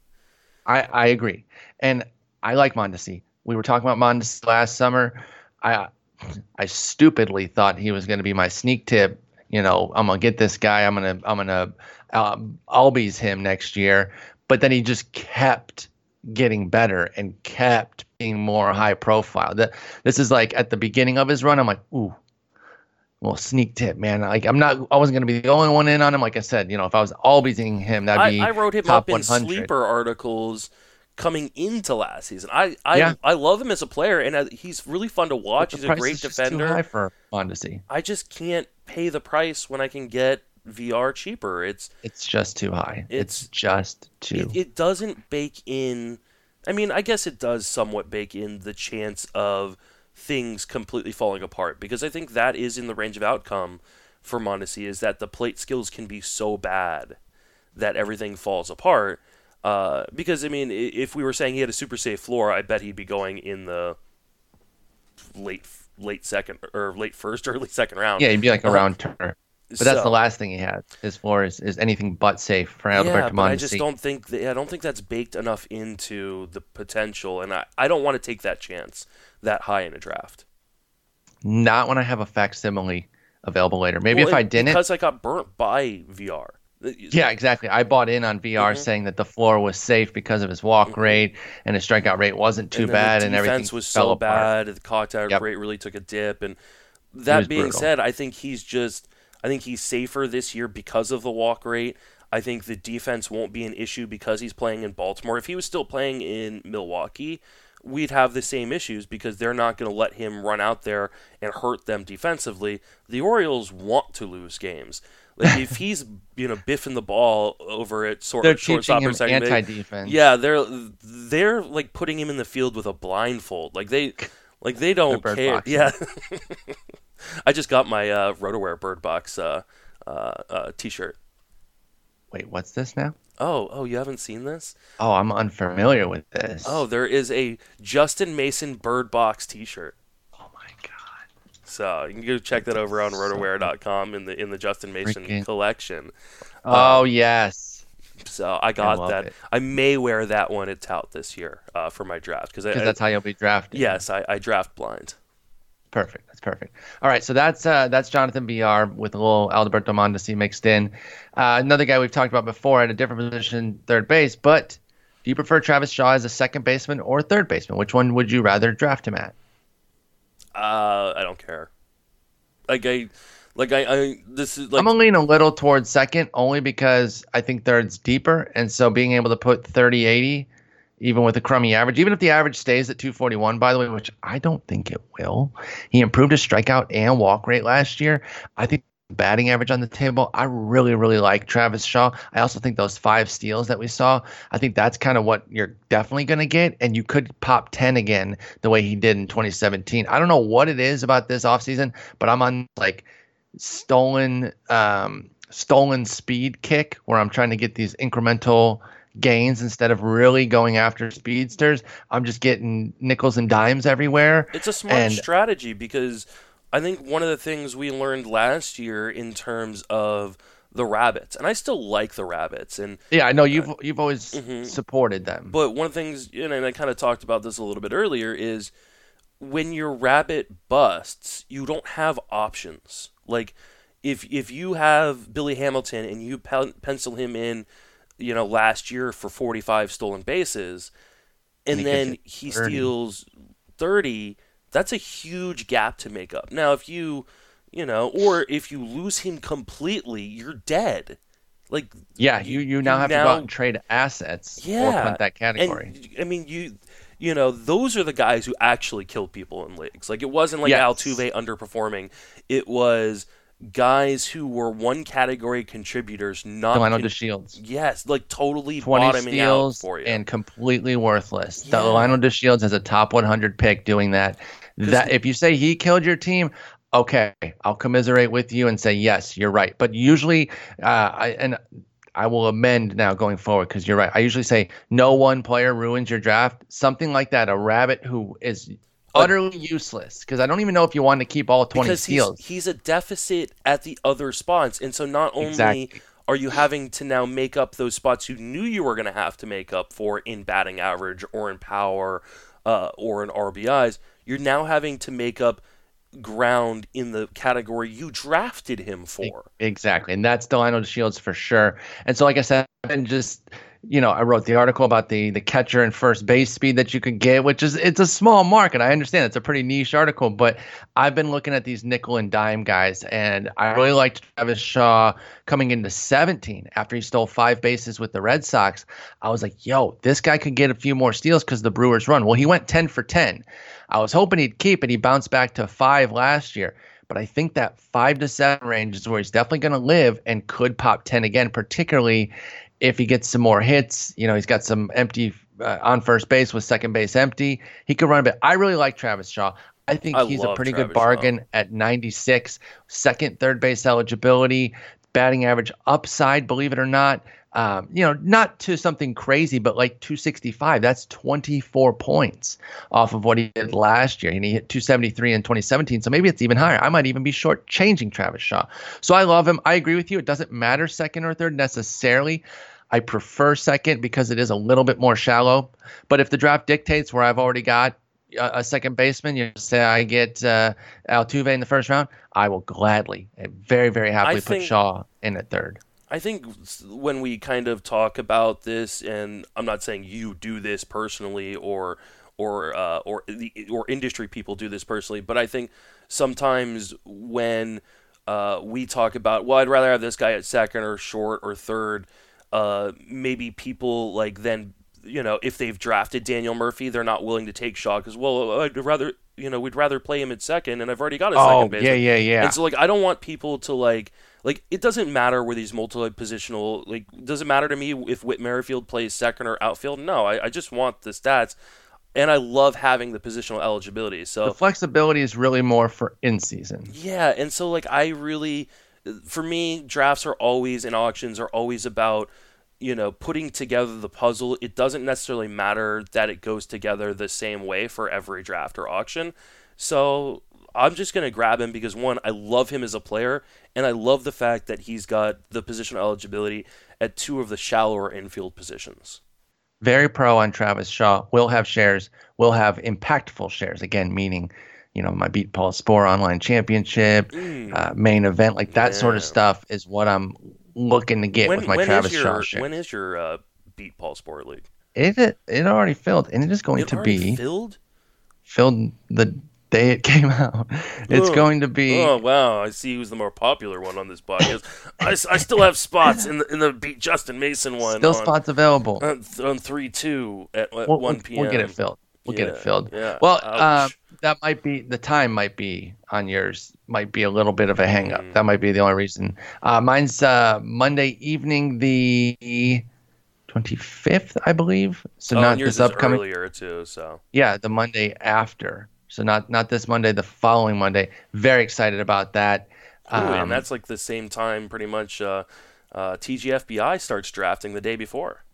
I, I agree. And I like Mondesi. We were talking about Mondesi last summer. I I stupidly thought he was going to be my sneak tip. You know, I'm gonna get this guy. I'm gonna I'm gonna um, Albies him next year. But then he just kept getting better and kept being more high profile. That this is like at the beginning of his run. I'm like, ooh, well, sneak tip, man. Like I'm not. I wasn't gonna be the only one in on him. Like I said, you know, if I was all Albiesing him, that'd I, be I wrote him top up in sleeper articles coming into last season. I I, Yeah. I love him as a player, and uh, he's really fun to watch. He's a great is just Too defender. for Mondesi. I just can't pay the price when I can get Villar cheaper. It's It's just too high. It's, It's- just too. it, it doesn't bake in. I mean, I guess it does somewhat bake in the chance of things completely falling apart because I think that is in the range of outcome for Mondesi is that the plate skills can be so bad that everything falls apart. Uh, because I mean, if we were saying he had a super safe floor, I bet he'd be going in the late late second or late first, early second round. yeah, he'd be like a Uh, round turner. But that's So- the last thing he has. as far as is anything but safe for Yeah, Alberto but I just don't think that, I don't think that's baked enough into the potential, and I, I don't want to take that chance that high in a draft. Not when I have a facsimile available later. Maybe Well, if I didn't. because I got burnt by Villar. Yeah, exactly. I bought in on Villar Mhm. saying that the floor was safe because of his walk Mhm. rate and his strikeout rate wasn't too and the and everything was fell so apart. bad. The contact Yep. rate really took a dip, and that being brutal. said, I think he's just I think he's safer this year because of the walk rate. I think the defense won't be an issue because he's playing in Baltimore. If he was still playing in Milwaukee, we'd have the same issues because they're not going to let him run out there and hurt them defensively. The Orioles want to lose games. Like if he's you know biffing the ball over at sort They're shortstop or second base, anti-defense. yeah, they're they're like putting him in the field with a blindfold. Like they like they don't care. boxing. Yeah. I just got my uh, RotoWare Bird Box uh, uh, uh, T-shirt. Wait, what's this now? Oh, oh, you haven't seen this? Oh, I'm unfamiliar with this. Oh, there is a Justin Mason Bird Box T-shirt. oh my god. So you can go check that over on rotoware.com in the in the Justin Mason Freaking- collection. Oh yes. So I got love that. it. I may wear that one at tout this year uh, for my draft because that's how you'll be drafted. yes, I, I draft blind. Perfect. That's perfect. All right, so that's uh, that's Jonathan Villar with a little Alberto Mondesi mixed in. Uh, another guy we've talked about before at a different position, third base. But do you prefer Travis Shaw as a second baseman or third baseman? Which one would you rather draft him at? Uh, I don't care. Like I, like I, I this is like I'm gonna lean a little towards second, only because I think third's deeper, and so being able to put 30, 80, even with a crummy average, even if the average stays at 241, by the way, which I don't think it will. He improved his strikeout and walk rate last year. I think batting average on the table. I really, really like Travis Shaw. I also think those five steals that we saw, I think that's kind of what you're definitely going to get. And you could pop 10 again the way he did in 2017. I don't know what it is about this offseason, but I'm on like stolen, um, stolen speed kick where I'm trying to get these incremental gains instead of really going after speedsters. I'm just getting nickels and dimes everywhere. It's a smart And- strategy because I think one of the things we learned last year in terms of the rabbits, and I still like the rabbits, and Yeah, I know you've you've always Mhm. supported them. but one of the things, and I kind of talked about this a little bit earlier, is when your rabbit busts, you don't have options. Like if if you have Billy Hamilton and you pen- pencil him in, you know, last year for 45 stolen bases, and, And he then he 30. steals 30, that's a huge gap to make up. Now, if you, you know, or if you lose him completely, you're dead. Like yeah, you you now you have to go out and trade assets or yeah, punt that category. And I mean, you, you know, those are the guys who actually kill people in leagues. Like it wasn't like Yes. Altuve underperforming. It was guys who were one category contributors, not Delino con- DeShields. yes, like totally 20 bottoming out steals for you. and completely worthless. Yeah. Delino DeShields has a top 100 pick doing that. That if you say he killed your team, okay, I'll commiserate with you and say yes, you're right. But usually, uh, I and I will amend now going forward because you're right. I usually say no one player ruins your draft. Something like that. A rabbit who is utterly useless because I don't even know if you want to keep all 20 because steals. He's, he's a deficit at the other spots. And so not only Exactly. are you having to now make up those spots you knew you were going to have to make up for in batting average or in power uh, or in RBIs, you're now having to make up ground in the category you drafted him for. Exactly. And that's Delino Shields for sure. And so, like I said, and just, you know, I wrote the article about the the catcher and first base speed that you could get, which is it's a small market. I understand it's a pretty niche article, but I've been looking at these nickel and dime guys, and I really liked Travis Shaw coming into 17 after he stole five bases with the Red Sox. I was like, yo, this guy could get a few more steals because the Brewers run. Well, he went 10 for 10. I was hoping he'd keep it. He bounced back to five last year. But I think that five to seven range is where he's definitely going to live and could pop 10 again, particularly if he gets some more hits. You know, he's got some empty uh, on first base with second base empty. He could run a bit. I really like Travis Shaw. I think I he's a pretty Travis good bargain at 96, second, third base eligibility, batting average upside, believe it or not. Um, you know, not to something crazy, but like 265. That's 24 points off of what he did last year. And he hit 273 in 2017. So maybe it's even higher. I might even be short changing Travis Shaw. So I love him. I agree with you. It doesn't matter second or third necessarily. I prefer second because it is a little bit more shallow. But if the draft dictates where I've already got a, a second baseman, you say I get uh, Altuve in the first round, I will gladly, and very, very happily put think- Shaw in at third. I think when we kind of talk about this, and I'm not saying you do this personally or or uh, or the or industry people do this personally, but I think sometimes when uh, we talk about, well, I'd rather have this guy at second or short or third, uh, maybe people like then you know if they've drafted Daniel Murphy, they're not willing to take Shaw because well, I'd rather you know we'd rather play him at second, and I've already got a Oh, second base. yeah, yeah, yeah. And so like I don't want people to like like it doesn't matter where these multi-positional like does it matter to me if Whit Merrifield plays second or outfield? No, I, I just want the stats, and I love having the positional eligibility. So The flexibility is really more for in season. yeah, and so like I really, for me, drafts are always and auctions are always about you know putting together the puzzle. It doesn't necessarily matter that it goes together the same way for every draft or auction. So I'm just gonna grab him because one, I love him as a player, and I love the fact that he's got the positional eligibility at two of the shallower infield positions. Very pro on Travis Shaw. Will have shares. Will have impactful shares. Again, meaning, you know, my Beat Paul Sporer online championship, uh, main event, like that sort of Mm. Stuff is what I'm looking to get when with my when Travis is Shaw your share. when is your uh, beat Paul Sporer League? It, it it already filled, and it is going It to be filled. filled the day it came out. It's Oh. going to be. Oh wow! I see who's the more popular one on this podcast. I, I still have spots in the in the beat Justin Mason one. Still on, spots available. on, on three two at, at we'll, one p.m. we'll get it filled. We'll get it filled. yeah. Well, uh, that might be the time. Might be on yours. Might be a little bit of a hang up. Mm. That might be the only reason. Uh, mine's uh, Monday evening, the twenty fifth, I believe. So Oh, not this is upcoming. earlier too. So Yeah, the Monday after. So not not this Monday, the following Monday. Very excited about that. Ooh, Um, and that's like the same time, pretty much. Uh, uh, TGFBI starts drafting the day before.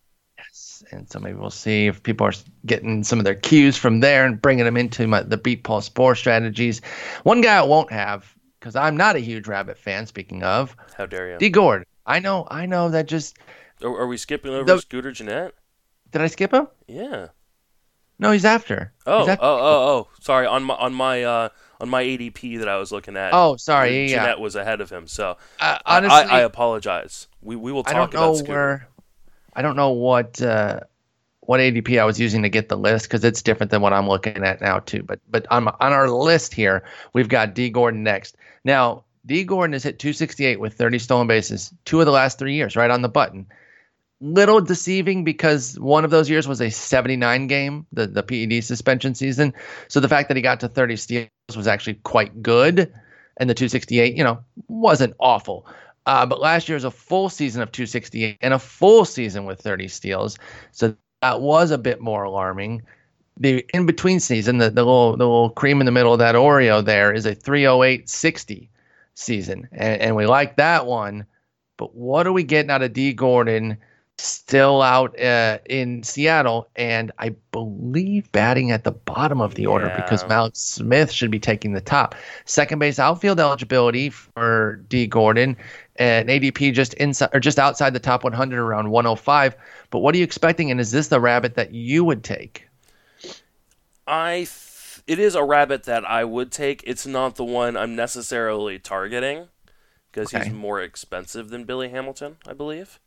And so maybe we'll see if people are getting some of their cues from there and bringing them into my, the Beat Paul Sporer strategies. One guy I won't have because I'm not a huge Rabbit fan. Speaking of How dare you? D Gord, I know, I know that. Just are, are we skipping over The- Scooter Gennett? did I skip him? Yeah. No, he's after. Oh, He's oh, after- oh, oh. Sorry. On my on my uh, on my ADP that I was looking at. Oh, sorry, yeah. Gennett was ahead of him. So Uh, I- honestly, I, I apologize. We we will I talk don't know about Scooter. where. I don't know what uh, what ADP I was using to get the list because it's different than what I'm looking at now too. But but on on our list here, we've got Dee Gordon next. Now Dee Gordon has hit 268 with 30 stolen bases, two of the last three years, right on the button. Little deceiving because one of those years was a 79 game, the the PED suspension season. So the fact that he got to 30 steals was actually quite good, and the 268, you know, wasn't awful. Uh, but last year was a full season of 268 and a full season with 30 steals. So that was a bit more alarming. The in between season, the, the little the little cream in the middle of that Oreo there is a 308 60 season. And, and we like that one but what are we getting out of Dee Gordon? Still out uh, in Seattle, and I believe batting at the bottom of the order because Mallex Smith should be taking the top. Second base outfield eligibility for Dee Gordon, and ADP just inside or just outside the top 100, around 105. But what are you expecting? And is this the rabbit that you would take? I th- it is a rabbit that I would take. It's not the one I'm necessarily targeting because okay. he's more expensive than Billy Hamilton, I believe.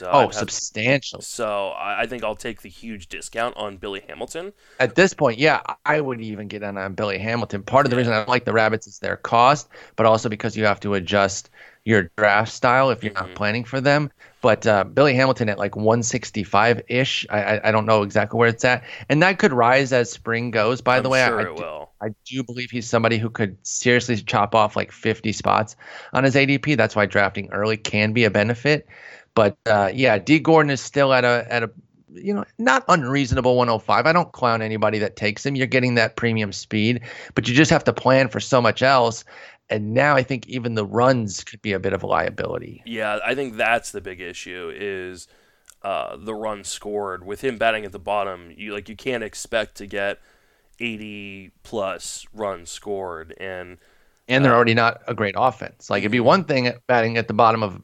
So oh, substantial. so I think I'll take the huge discount on Billy Hamilton. At this point, yeah, I would even get in on Billy Hamilton. Part of the reason I like the Rabbits is their cost, but also because you have to adjust your draft style if you're mm-hmm. not planning for them. But uh, Billy Hamilton at like 165 ish, I, I don't know exactly where it's at, and that could rise as spring goes. By I'm the way, sure I, it do, will. I do believe he's somebody who could seriously chop off like 50 spots on his ADP. That's why drafting early can be a benefit. But uh, yeah, Dee Gordon is still at a at a you know not unreasonable 105. I don't clown anybody that takes him. You're getting that premium speed, but you just have to plan for so much else. And now I think even the runs could be a bit of a liability. Yeah, I think that's the big issue is uh, the run scored with him batting at the bottom. You like you can't expect to get 80 plus runs scored and and they're uh, already not a great offense. Like it'd be one thing batting at the bottom of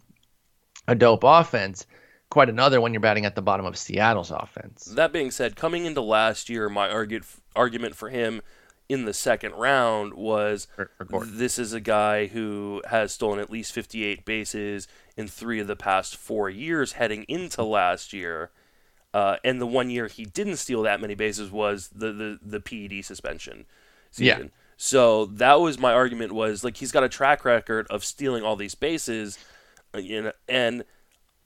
a dope offense. Quite another when you're batting at the bottom of Seattle's offense. That being said, coming into last year, my argu- argument for him in the second round was this is a guy who has stolen at least 58 bases in three of the past four years heading into last year. Uh, and the one year he didn't steal that many bases was the, the, the PED suspension season. Yeah. So that was my argument was like he's got a track record of stealing all these bases – you know, and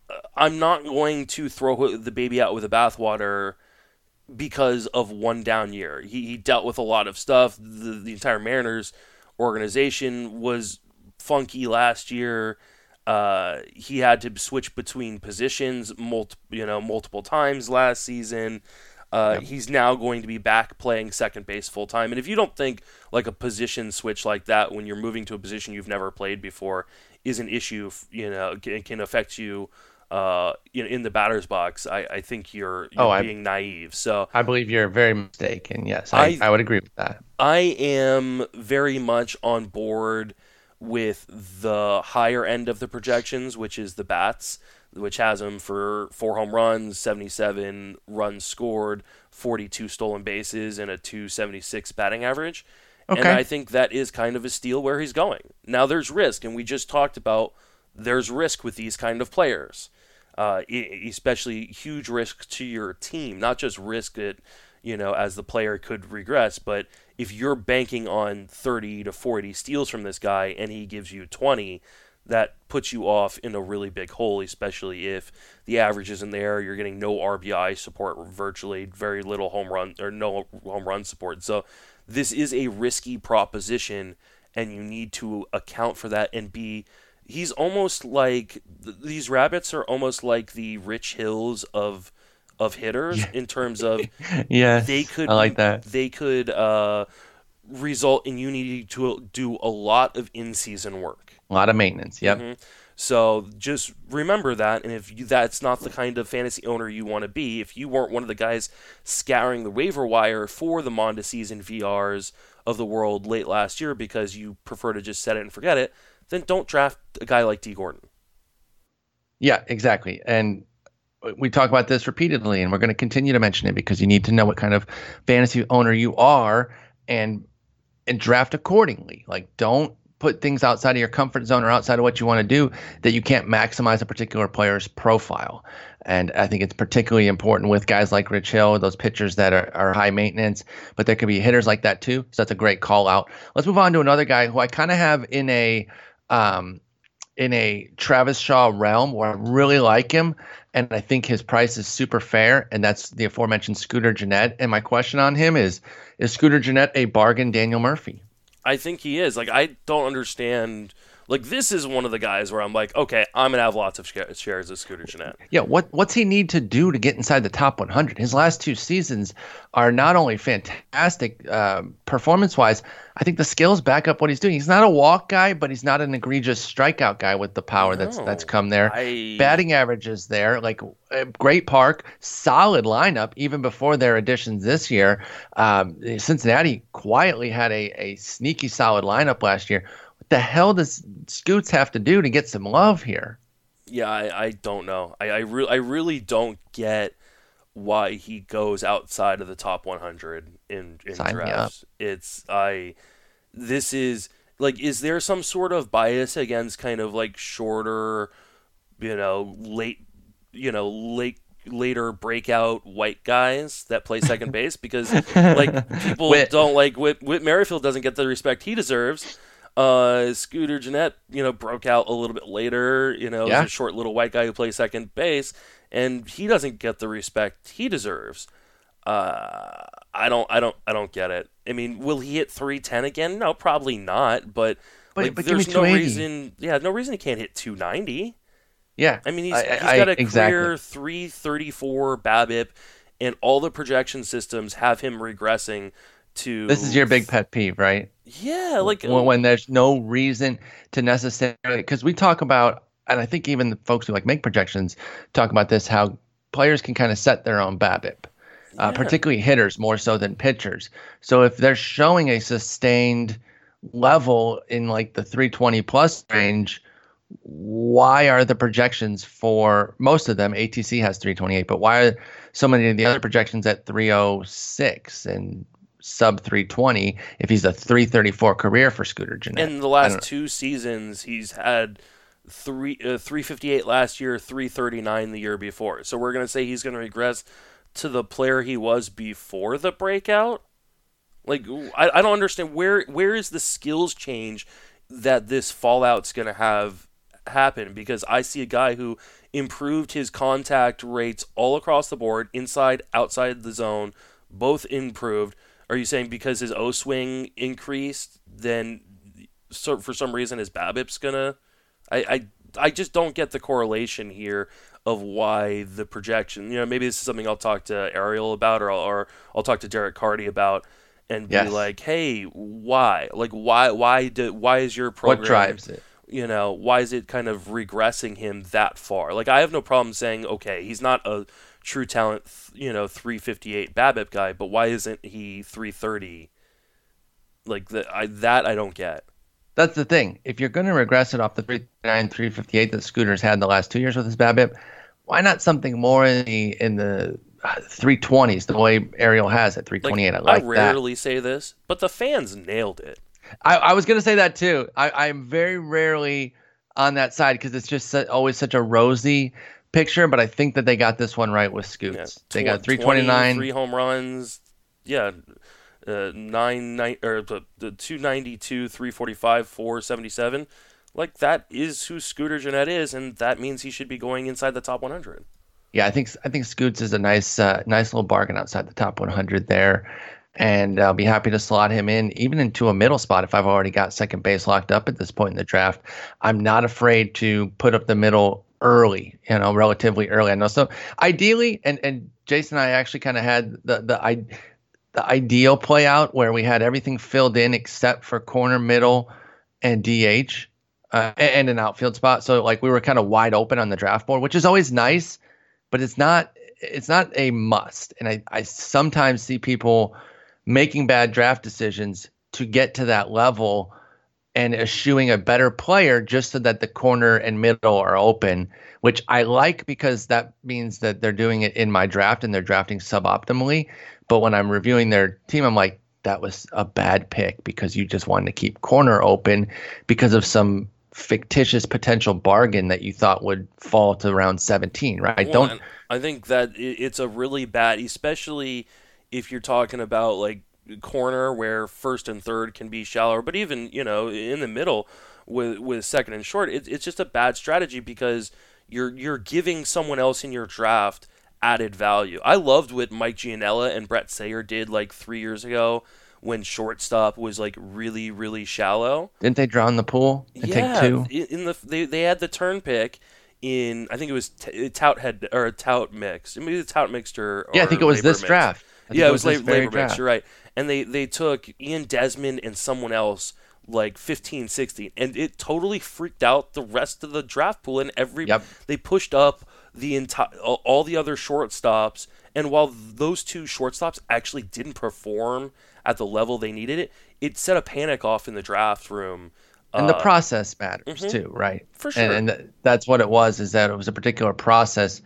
uh, I'm not going to throw the baby out with the bathwater because of one down year. He, he dealt with a lot of stuff. The, the entire Mariners organization was funky last year. Uh, he had to switch between positions, multi, you know, multiple times last season. Uh, yep. He's now going to be back playing second base full time. And if you don't think like a position switch like that when you're moving to a position you've never played before is an issue, you know, can, can affect you. Uh, in, in the batter's box, I, I think you're, you're oh, being I, naive. So I believe you're very mistaken. Yes, I, I, I would agree with that. I am very much on board with the higher end of the projections, which is the bats, which has him for four home runs, 77 runs scored, 42 stolen bases, and a 276 batting average. Okay. And I think that is kind of a steal where he's going. Now there's risk, and we just talked about there's risk with these kind of players, uh, especially huge risk to your team, not just risk that you know as the player could regress, but if you're banking on 30 to 40 steals from this guy and he gives you 20, that puts you off in a really big hole, especially if the average isn't there. You're getting no RBI support, virtually very little home run or no home run support. So this is a risky proposition and you need to account for that and be he's almost like these rabbits are almost like the Rich Hills of of hitters in terms of yeah they could I like that. they could uh, result in you needing to do a lot of in season work. A lot of maintenance yep. Mm-hmm. So just remember that, and if you, that's not the kind of fantasy owner you want to be, if you weren't one of the guys scouring the waiver wire for the Mondesies and Villars of the world late last year because you prefer to just set it and forget it, then don't draft a guy like Dee Gordon. Yeah, exactly. And we talk about this repeatedly, and we're going to continue to mention it because you need to know what kind of fantasy owner you are and and draft accordingly. Like, don't put things outside of your comfort zone or outside of what you want to do that you can't maximize a particular player's profile. And I think it's particularly important with guys like Rich Hill, those pitchers that are, are high maintenance, but there could be hitters like that too. So that's a great call out. Let's move on to another guy who I kind of have in a um, in a Travis Shaw realm where I really like him and I think his price is super fair, and that's the aforementioned Scooter Gennett. And my question on him is is Scooter Gennett a bargain Daniel Murphy? I think he is. Like I don't understand Like this is one of the guys where I'm like, okay, I'm gonna have lots of shares of Scooter Gennett. Yeah, what what's he need to do to get inside the top 100? His last two seasons are not only fantastic uh, performance wise. I think the skills back up what he's doing. He's not a walk guy, but he's not an egregious strikeout guy with the power that's that's come there. I... Batting average is there, like great park, solid lineup even before their additions this year. Um, Cincinnati quietly had a, a sneaky solid lineup last year the hell does Scoots have to do to get some love here? Yeah, I, I don't know. I I, re- I really don't get why he goes outside of the top 100 in in Sign drafts. It's I this is like is there some sort of bias against kind of like shorter, you know, late you know, late later breakout white guys that play second base because like people Whit. don't like Whit, Whit Merrifield doesn't get the respect he deserves uh, Scooter Gennett, you know, broke out a little bit later. You know, yeah. a short little white guy who plays second base, and he doesn't get the respect he deserves. Uh, I don't, I don't, I don't get it. I mean, will he hit 310 again? No, probably not. But, but, like, but there's no reason. Yeah, no reason he can't hit 290. Yeah, I mean, he's, I, he's got a exactly. career 334 BABIP, and all the projection systems have him regressing to. This is your big pet peeve, right? Yeah, like when, when there's no reason to necessarily because we talk about, and I think even the folks who like make projections talk about this how players can kind of set their own BABIP. Uh, particularly hitters more so than pitchers. So if they're showing a sustained level in like the 320 plus range, why are the projections for most of them? ATC has 328, but why are so many of the other projections at 306 and sub 320 if he's a 334 career for Scooter Gennett. In the last two seasons, he's had three uh, 358 last year, 339 the year before. So we're going to say he's going to regress to the player he was before the breakout. Like I, I don't understand where where is the skills change that this fallout's going to have happen because I see a guy who improved his contact rates all across the board, inside, outside the zone, both improved are you saying because his O swing increased, then so for some reason his BABIP's gonna? I, I I just don't get the correlation here of why the projection. You know, maybe this is something I'll talk to Ariel about, or I'll, or I'll talk to Derek Carty about, and be yes. like, "Hey, why? Like, why? Why do? Why is your program? What drives it? You know, why is it kind of regressing him that far? Like, I have no problem saying, okay, he's not a true talent, you know, 358 BABIP guy, but why isn't he 330? Like that, I that I don't get. That's the thing. If you're going to regress it off the 339, 358 that Scooter's had in the last two years with his BABIP, why not something more in the in the uh, 320s the way Ariel has at 328? Like, I like I rarely that. say this, but the fans nailed it. I, I was going to say that too. I, I'm very rarely on that side because it's just always such a rosy picture, but I think that they got this one right with Scoots. Yeah, they got 329, three home runs. Yeah, uh, nine, nine or the, the 292, 345, 477. Like that is who Scooter Gennett is, and that means he should be going inside the top 100. Yeah, I think I think Scoots is a nice uh, nice little bargain outside the top 100 there, and I'll be happy to slot him in even into a middle spot if I've already got second base locked up at this point in the draft. I'm not afraid to put up the middle early, you know, relatively early. I know. So ideally, and and Jason and I actually kind of had the the I, the ideal play out where we had everything filled in except for corner, middle, and DH, uh, and an outfield spot. So like we were kind of wide open on the draft board, which is always nice, but it's not it's not a must. And I I sometimes see people making bad draft decisions to get to that level and eschewing a better player just so that the corner and middle are open, which I like because that means that they're doing it in my draft and they're drafting suboptimally. But when I'm reviewing their team, I'm like, that was a bad pick because you just wanted to keep corner open because of some fictitious potential bargain that you thought would fall to around 17, right? Well, Don't I think that it's a really bad, especially if you're talking about like corner where first and third can be shallower, but even you know in the middle with with second and short, it, it's just a bad strategy because you're you're giving someone else in your draft added value. I loved what Mike Gianella and Bret Sayre did like three years ago when shortstop was like really really shallow. Didn't they drown the pool and yeah, take two? in the they they had the turn pick in I think it was t- tout head or a tout mixed. Maybe the tout mixed or, Yeah, I think it was this draft. Yeah, it was, la- very LABR draft. You're right. And they they took Ian Desmond and someone else like 15, 16, and it totally freaked out the rest of the draft pool. And every Yep. they pushed up the entire all, the other shortstops. And while those two shortstops actually didn't perform at the level they needed it, it set a panic off in the draft room. and the Uh, process matters too, right? For sure. And, and th- that's what it was. Is that it was a particular process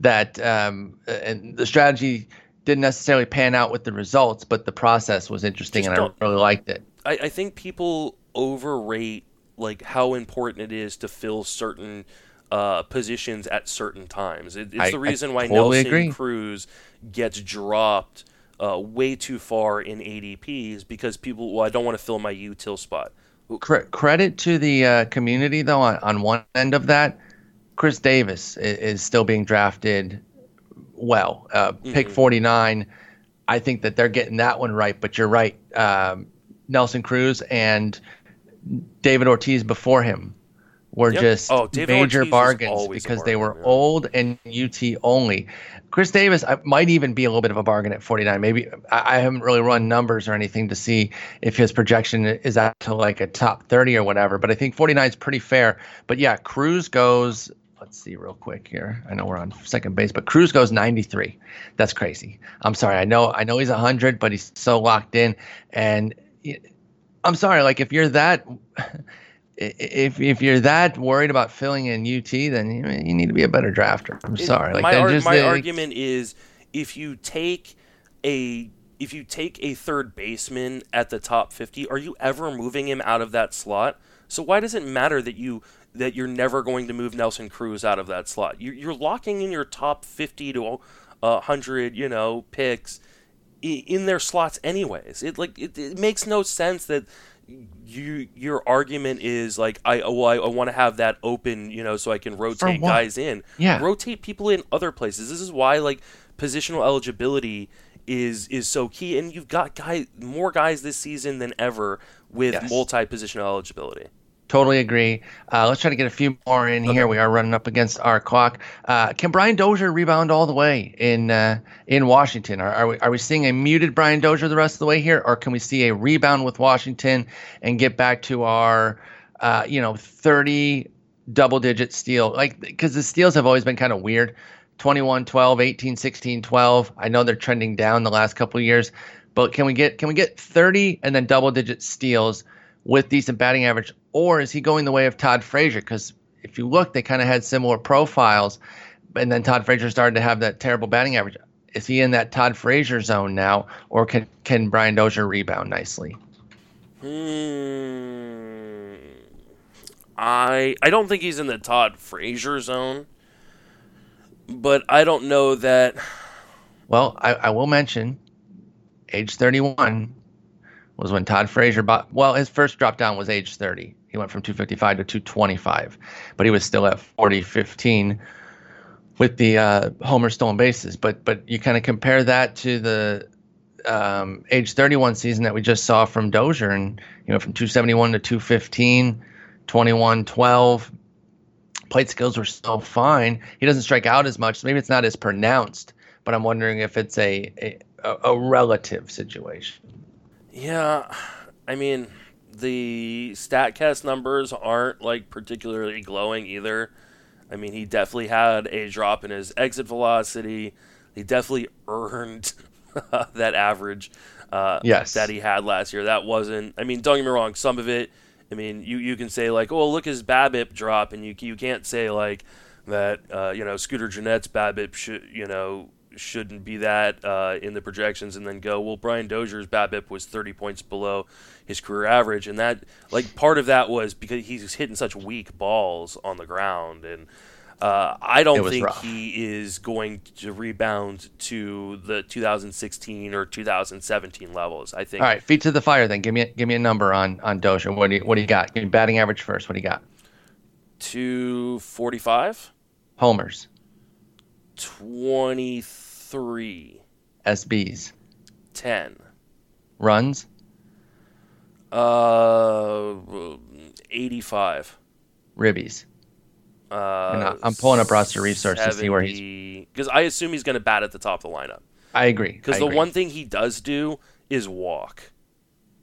that, um, and the strategy didn't necessarily pan out with the results, but the process was interesting, Just and I really liked it. I, I think people overrate like how important it is to fill certain uh, positions at certain times. It, it's I- the I reason why totally Nelson agree. Cruz gets dropped uh, way too far in ADPs because people. Well, I don't want to fill my util spot. Cre- credit to the uh, community, though, on, on one end of that, Chris Davis is, is still being drafted well. Uh, Pick 49, I think that they're getting that one right, but you're right. Um, Nelson Cruz and David Ortiz before him were Yep. just Oh, major Ortiz bargains because they were yeah. old and UT only. Chris Davis I, might even be a little bit of a bargain at 49. Maybe I, I haven't really run numbers or anything to see if his projection is out to like a top 30 or whatever, but I think 49 is pretty fair. But yeah, Cruz goes. Let's see real quick here. I know we're on second base, but Cruz goes 93. That's crazy. I'm sorry. I know I know he's 100, but he's so locked in and I'm sorry like if you're that if if you're that worried about filling in UT, then you, you need to be a better drafter. I'm It- sorry. Like my ar- just- my they- argument is if you take a if you take a third baseman at the top 50, are you ever moving him out of that slot? So why does it matter that you that you're never going to move Nelson Cruz out of that slot? You, you're locking in your top 50 to uh, 100, you know, picks in their slots anyways. It like it, it makes no sense that you your argument is like I well I, I want to have that open, you know, so I can rotate guys in. Yeah. Rotate people in other places. This is why like positional eligibility is is so key and you've got guy more guys this season than ever with Yes. multi-positional eligibility. Totally agree. Uh, let's try to get a few more in here. We are running up against our clock. Uh, can Brian Dozier rebound all the way in uh, in Washington? Are, are we are we seeing a muted Brian Dozier the rest of the way here, or can we see a rebound with Washington and get back to our uh, you know thirty double digit steal? Like because the steals have always been kind of weird. 21 12 18 16 12 i know they're trending down the last couple of years but can we get can we get 30 and then double digit steals with decent batting average, or is he going the way of Todd Frazier? Because if you look, they kind of had similar profiles, and then Todd Frazier started to have that terrible batting average. Is he in that Todd Frazier zone now, or can can Brian Dozier rebound nicely? Hmm. I I don't think he's in the Todd Frazier zone, but I don't know that. Well, I, I will mention, age 31 was when Todd Frazier bought. Well, his first drop down was age 30. He went from 255 to 225, but he was still at 40 15 with the uh, homer stolen bases. But but you kind of compare that to the um, age 31 season that we just saw from Dozier, and you know from 271 to 215, 21 12. Plate skills were still fine. He doesn't strike out as much, so maybe it's not as pronounced. But I'm wondering if it's a a, a relative situation. Yeah, I mean the Statcast numbers aren't like particularly glowing either. I mean, he definitely had a drop in his exit velocity. He definitely earned that average uh, Yes. that he had last year. That wasn't. I mean, don't get me wrong. Some of it. I mean, you, you can say like, oh, look his BABIP drop, and you you can't say like that. Uh, you know, Scooter Gennett's BABIP should you know shouldn't be that uh, in the projections, and then go, well, Brian Dozier's BABIP was 30 points below his career average, and that like part of that was because he's hitting such weak balls on the ground, and uh, I don't think rough. he is going to rebound to the 2016 or 2017 levels. I think All right, feet to the fire. Then give me a, give me a number on on Dozier. What do you, what do you got? Give me batting average first. What do you got? 245, Homers, 23, SBs, 10, runs, Uh, 85. Ribbies. Uh, I'm pulling up roster resources to see where he's. Because I assume he's going to bat at the top of the lineup. I agree. Because the agree. one thing he does do is walk.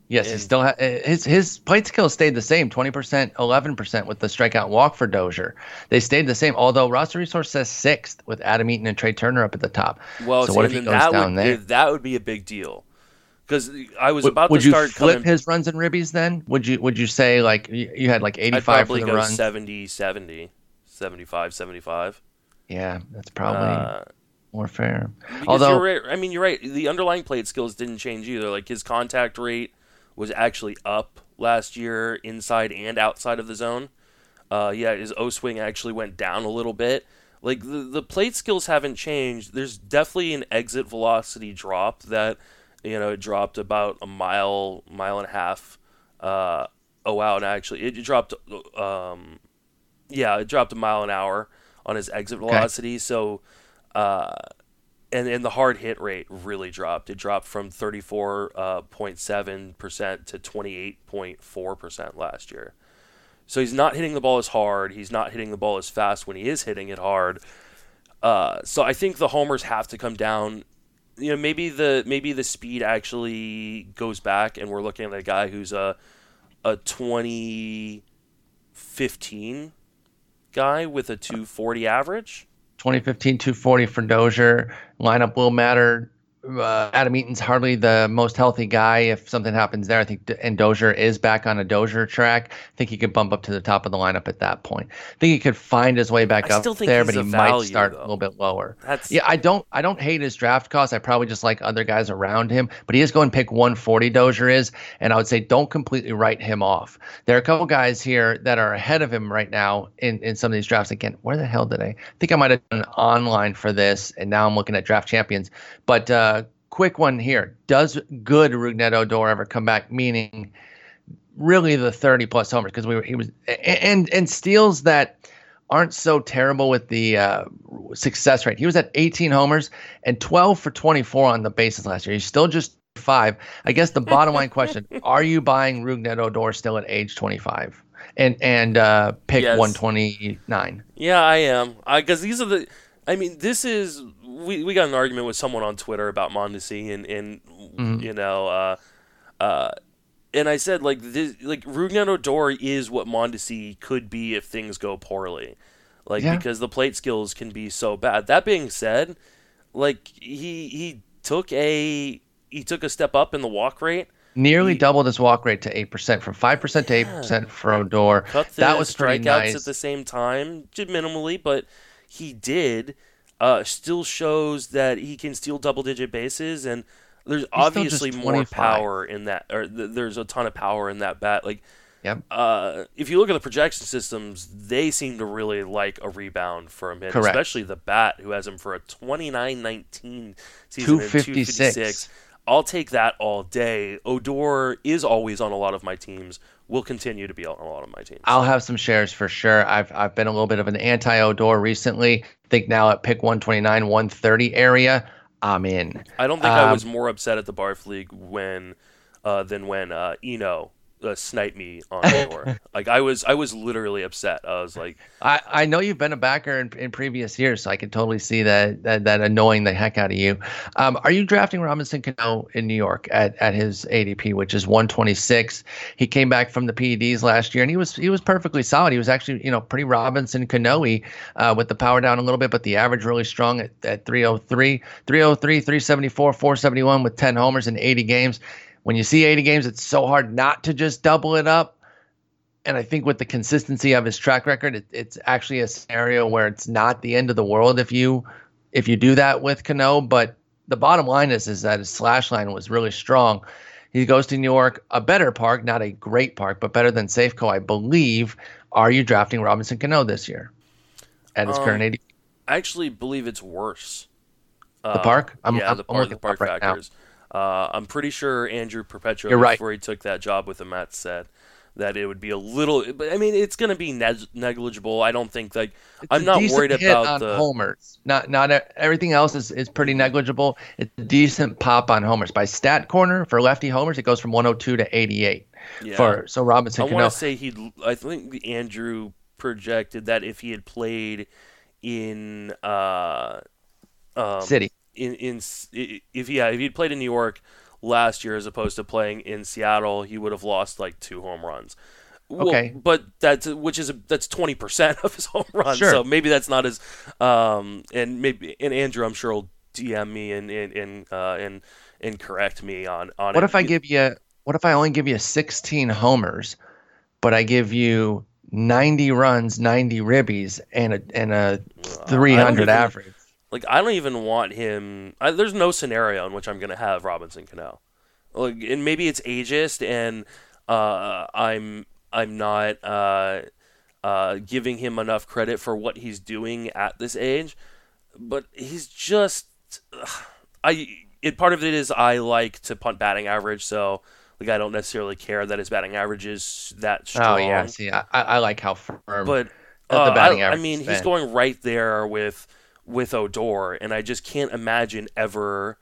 Yes, he still ha- his his plate skills stayed the same, twenty percent, eleven percent with the strikeout walk for Dozier. They stayed the same, although roster resource says sixth with Adam Eaton and Trea Turner up at the top. Well, so what if he goes that down would, there? That would be a big deal. Because I was Would, about would to you start flip coming. his runs and ribbies then? Would you would you say like you, you had like eighty five for the go run? 70, 70, 75, 75. Yeah, that's probably Uh, more fair. Because Although you're right. I mean, you're right. The underlying plate skills didn't change either. Like his contact rate was actually up last year, inside and outside of the zone. Uh, yeah, his O swing actually went down a little bit. Like the the plate skills haven't changed. There's definitely an exit velocity drop that you know it dropped about a mile, mile and a half. Uh, oh wow, and actually it dropped. Um, yeah, it dropped a mile an hour on his exit velocity. So, uh, and and the hard hit rate really dropped. It dropped from thirty four point seven percent to twenty eight point four percent last year. So he's not hitting the ball as hard. He's not hitting the ball as fast when he is hitting it hard. Uh, so I think the homers have to come down. You know, maybe the maybe the speed actually goes back, and we're looking at a guy who's a a twenty fifteen guy with a two forty average. 2015 240 for Dozier. Lineup will matter. Uh, Adam Eaton's hardly the most healthy guy. If something happens there, I think, and Dozier is back on a Dozier track. I think he could bump up to the top of the lineup at that point. I think he could find his way back I up there, but he a might start though. a little bit lower. That's Yeah, I don't, I don't hate his draft cost. I probably just like other guys around him, but he is going to pick 140. Dozier is, and I would say don't completely write him off. There are a couple guys here that are ahead of him right now in in some of these drafts. Again, where the hell did I? I think I might have done online for this, and now I'm looking at draft champions. But uh, quick one here: Does good Rougned Odor ever come back? Meaning really the 30 plus homers because we were he was and and steals that aren't so terrible with the uh, success rate. He was at 18 homers and 12 for 24 on the bases last year. He's still just five. I guess the bottom line question: Are you buying Rougned Odor still at age 25 and and uh, pick Yes. 129? Yeah, I am. Because these are the. I mean, this is. We, we got an argument with someone on Twitter about Mondesi, and, and Mhm. you know, uh, uh, and I said, like, this, like Rougned Odor is what Mondesi could be if things go poorly. Like, Yeah. because the plate skills can be so bad. That being said, like, he he took a. He took a step up in the walk rate. Nearly He- doubled his walk rate to eight percent, from five percent to eight percent for Odor. cut the That was strikeouts nice. at the same time, minimally, but he did. Uh, still shows that he can steal double-digit bases, and there's just obviously more power in that, or th- there's a ton of power in that bat. Like, Yep. uh, if you look at the projection systems, they seem to really like a rebound from him, Correct. especially the bat who has him for a 29-19 season and 256. 256. I'll take that all day. Odor is always on a lot of my teams. Will continue to be on a lot of my teams. I'll have some shares for sure. I've I've been a little bit of an anti Odor recently. I think now at pick 129, 130 area, I'm in. I don't think I Um, was more upset at the Barf League when uh, than when uh, Eno uh, sniped me on Odor. like I was, I was literally upset. I was like, I, I know you've been a backer in, in previous years, so I can totally see that that, that annoying the heck out of you. Um, are you drafting Robinson Cano in New York at, at his ADP, which is 126? He came back from the PEDs last year, and he was he was perfectly solid. He was actually you know pretty Robinson Cano uh, with the power down a little bit, but the average really strong at, at 303, 303, 374, 471 with 10 homers in 80 games. When you see 80 games, it's so hard not to just double it up and I think with the consistency of his track record, it, it's actually a scenario where it's not the end of the world if you if you do that with Cano. But the bottom line is is that his slash line was really strong. He goes to New York, a better park, not a great park, but better than Safeco, I believe. Are you drafting Robinson Cano this year at his Um, current 80? I actually believe it's worse. Uh, The park? I'm- yeah, I'm- the park, looking the park right now. Uh, I'm pretty sure Andrew Perpetua, right. before he took that job with the Mets, said that it would be a little. But I mean, it's going to be neg- negligible. I don't think like It's I'm not worried about the. homers. Not not everything else is, is pretty negligible. It's a decent pop on homers. By stat corner for lefty homers, it goes from 102 to 88. Yeah. For so Robinson I want to say he. I think Andrew projected that if he had played in uh, um, City. In in if yeah if he'd played in New York last year as opposed to playing in Seattle, he would have lost like two home runs. Well, Okay. but that's which is a, that's twenty percent of his home runs. Sure. So maybe that's not as um and maybe and Andrew I'm sure will DM me and and and uh, and, and correct me on on What it. if I give you? What if I only give you 16 homers, but I give you 90 runs, 90 ribbies, and a and a 300 average? Like I don't even want him. I, there's no scenario in which I'm gonna have Robinson Cano. Like, and maybe it's ageist, and uh, I'm I'm not uh, uh, giving him enough credit for what he's doing at this age. But he's just I. It part of it is I like to punt batting average, so like I don't necessarily care that his batting average is that strong. Oh yeah, see, I, I like how firm. But the uh, batting I, I mean, he's going right there with with Odor, and I just can't imagine ever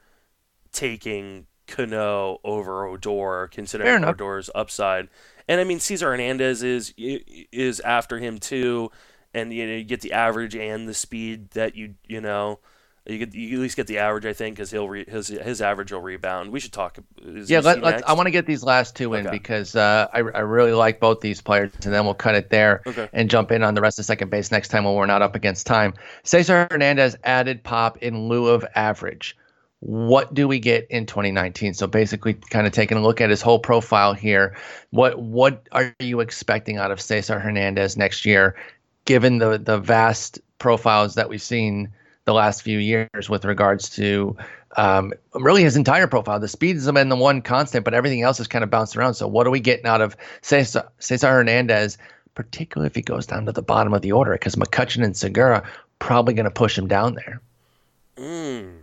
taking Cano over Odor, considering. Odor's upside. And I mean, Cesar Hernandez is is after him too, and you know you get the average and the speed that you you know. You, get, you at least get the average, I think, because he'll re, his his average will rebound. We should talk. Is yeah, let, let's. I want to get these last two in Okay. because uh, I I really like both these players, and then we'll cut it there Okay. and jump in on the rest of second base next time when we're not up against time. Cesar Hernandez added pop in lieu of average. What do we get in 2019? So basically, kind of taking a look at his whole profile here. What what are you expecting out of Cesar Hernandez next year, given the the vast profiles that we've seen the last few years with regards to um, really his entire profile. The speed has been the one constant, but everything else has kind of bounced around. So what are we getting out of Cesar, Cesar Hernandez, particularly if he goes down to the bottom of the order? Because McCutchen and Segura probably going to push him down there. Mm.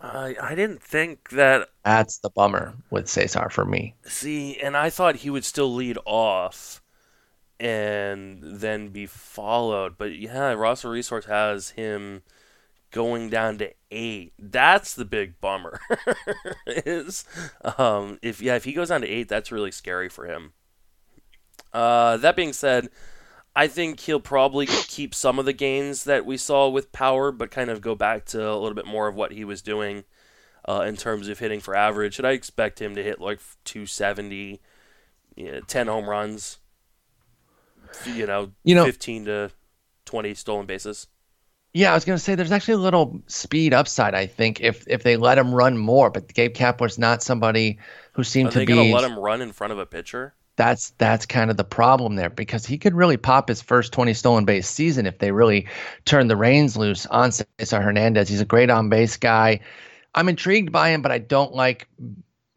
I I didn't think that That's the bummer with Cesar for me. See, and I thought he would still lead off and then be followed. But yeah, Roster Resource has him going down to eight. That's the big bummer. is um if yeah, if he goes down to eight, that's really scary for him. Uh that being said, I think he'll probably keep some of the gains that we saw with power, but kind of go back to a little bit more of what he was doing uh, in terms of hitting for average. Should I expect him to hit like 270, yeah, 10 home runs, you know, You know- 15 to 20 stolen bases? Yeah, I was going to say there's actually a little speed upside, I think, if if they let him run more. But Gabe Kapler's not somebody who seemed Are to they be. going to let him run in front of a pitcher? that's that's kind of the problem there because he could really pop his first 20 stolen base season if they really turn the reins loose on Cesar Hernandez. He's a great on base guy. I'm intrigued by him, but I don't like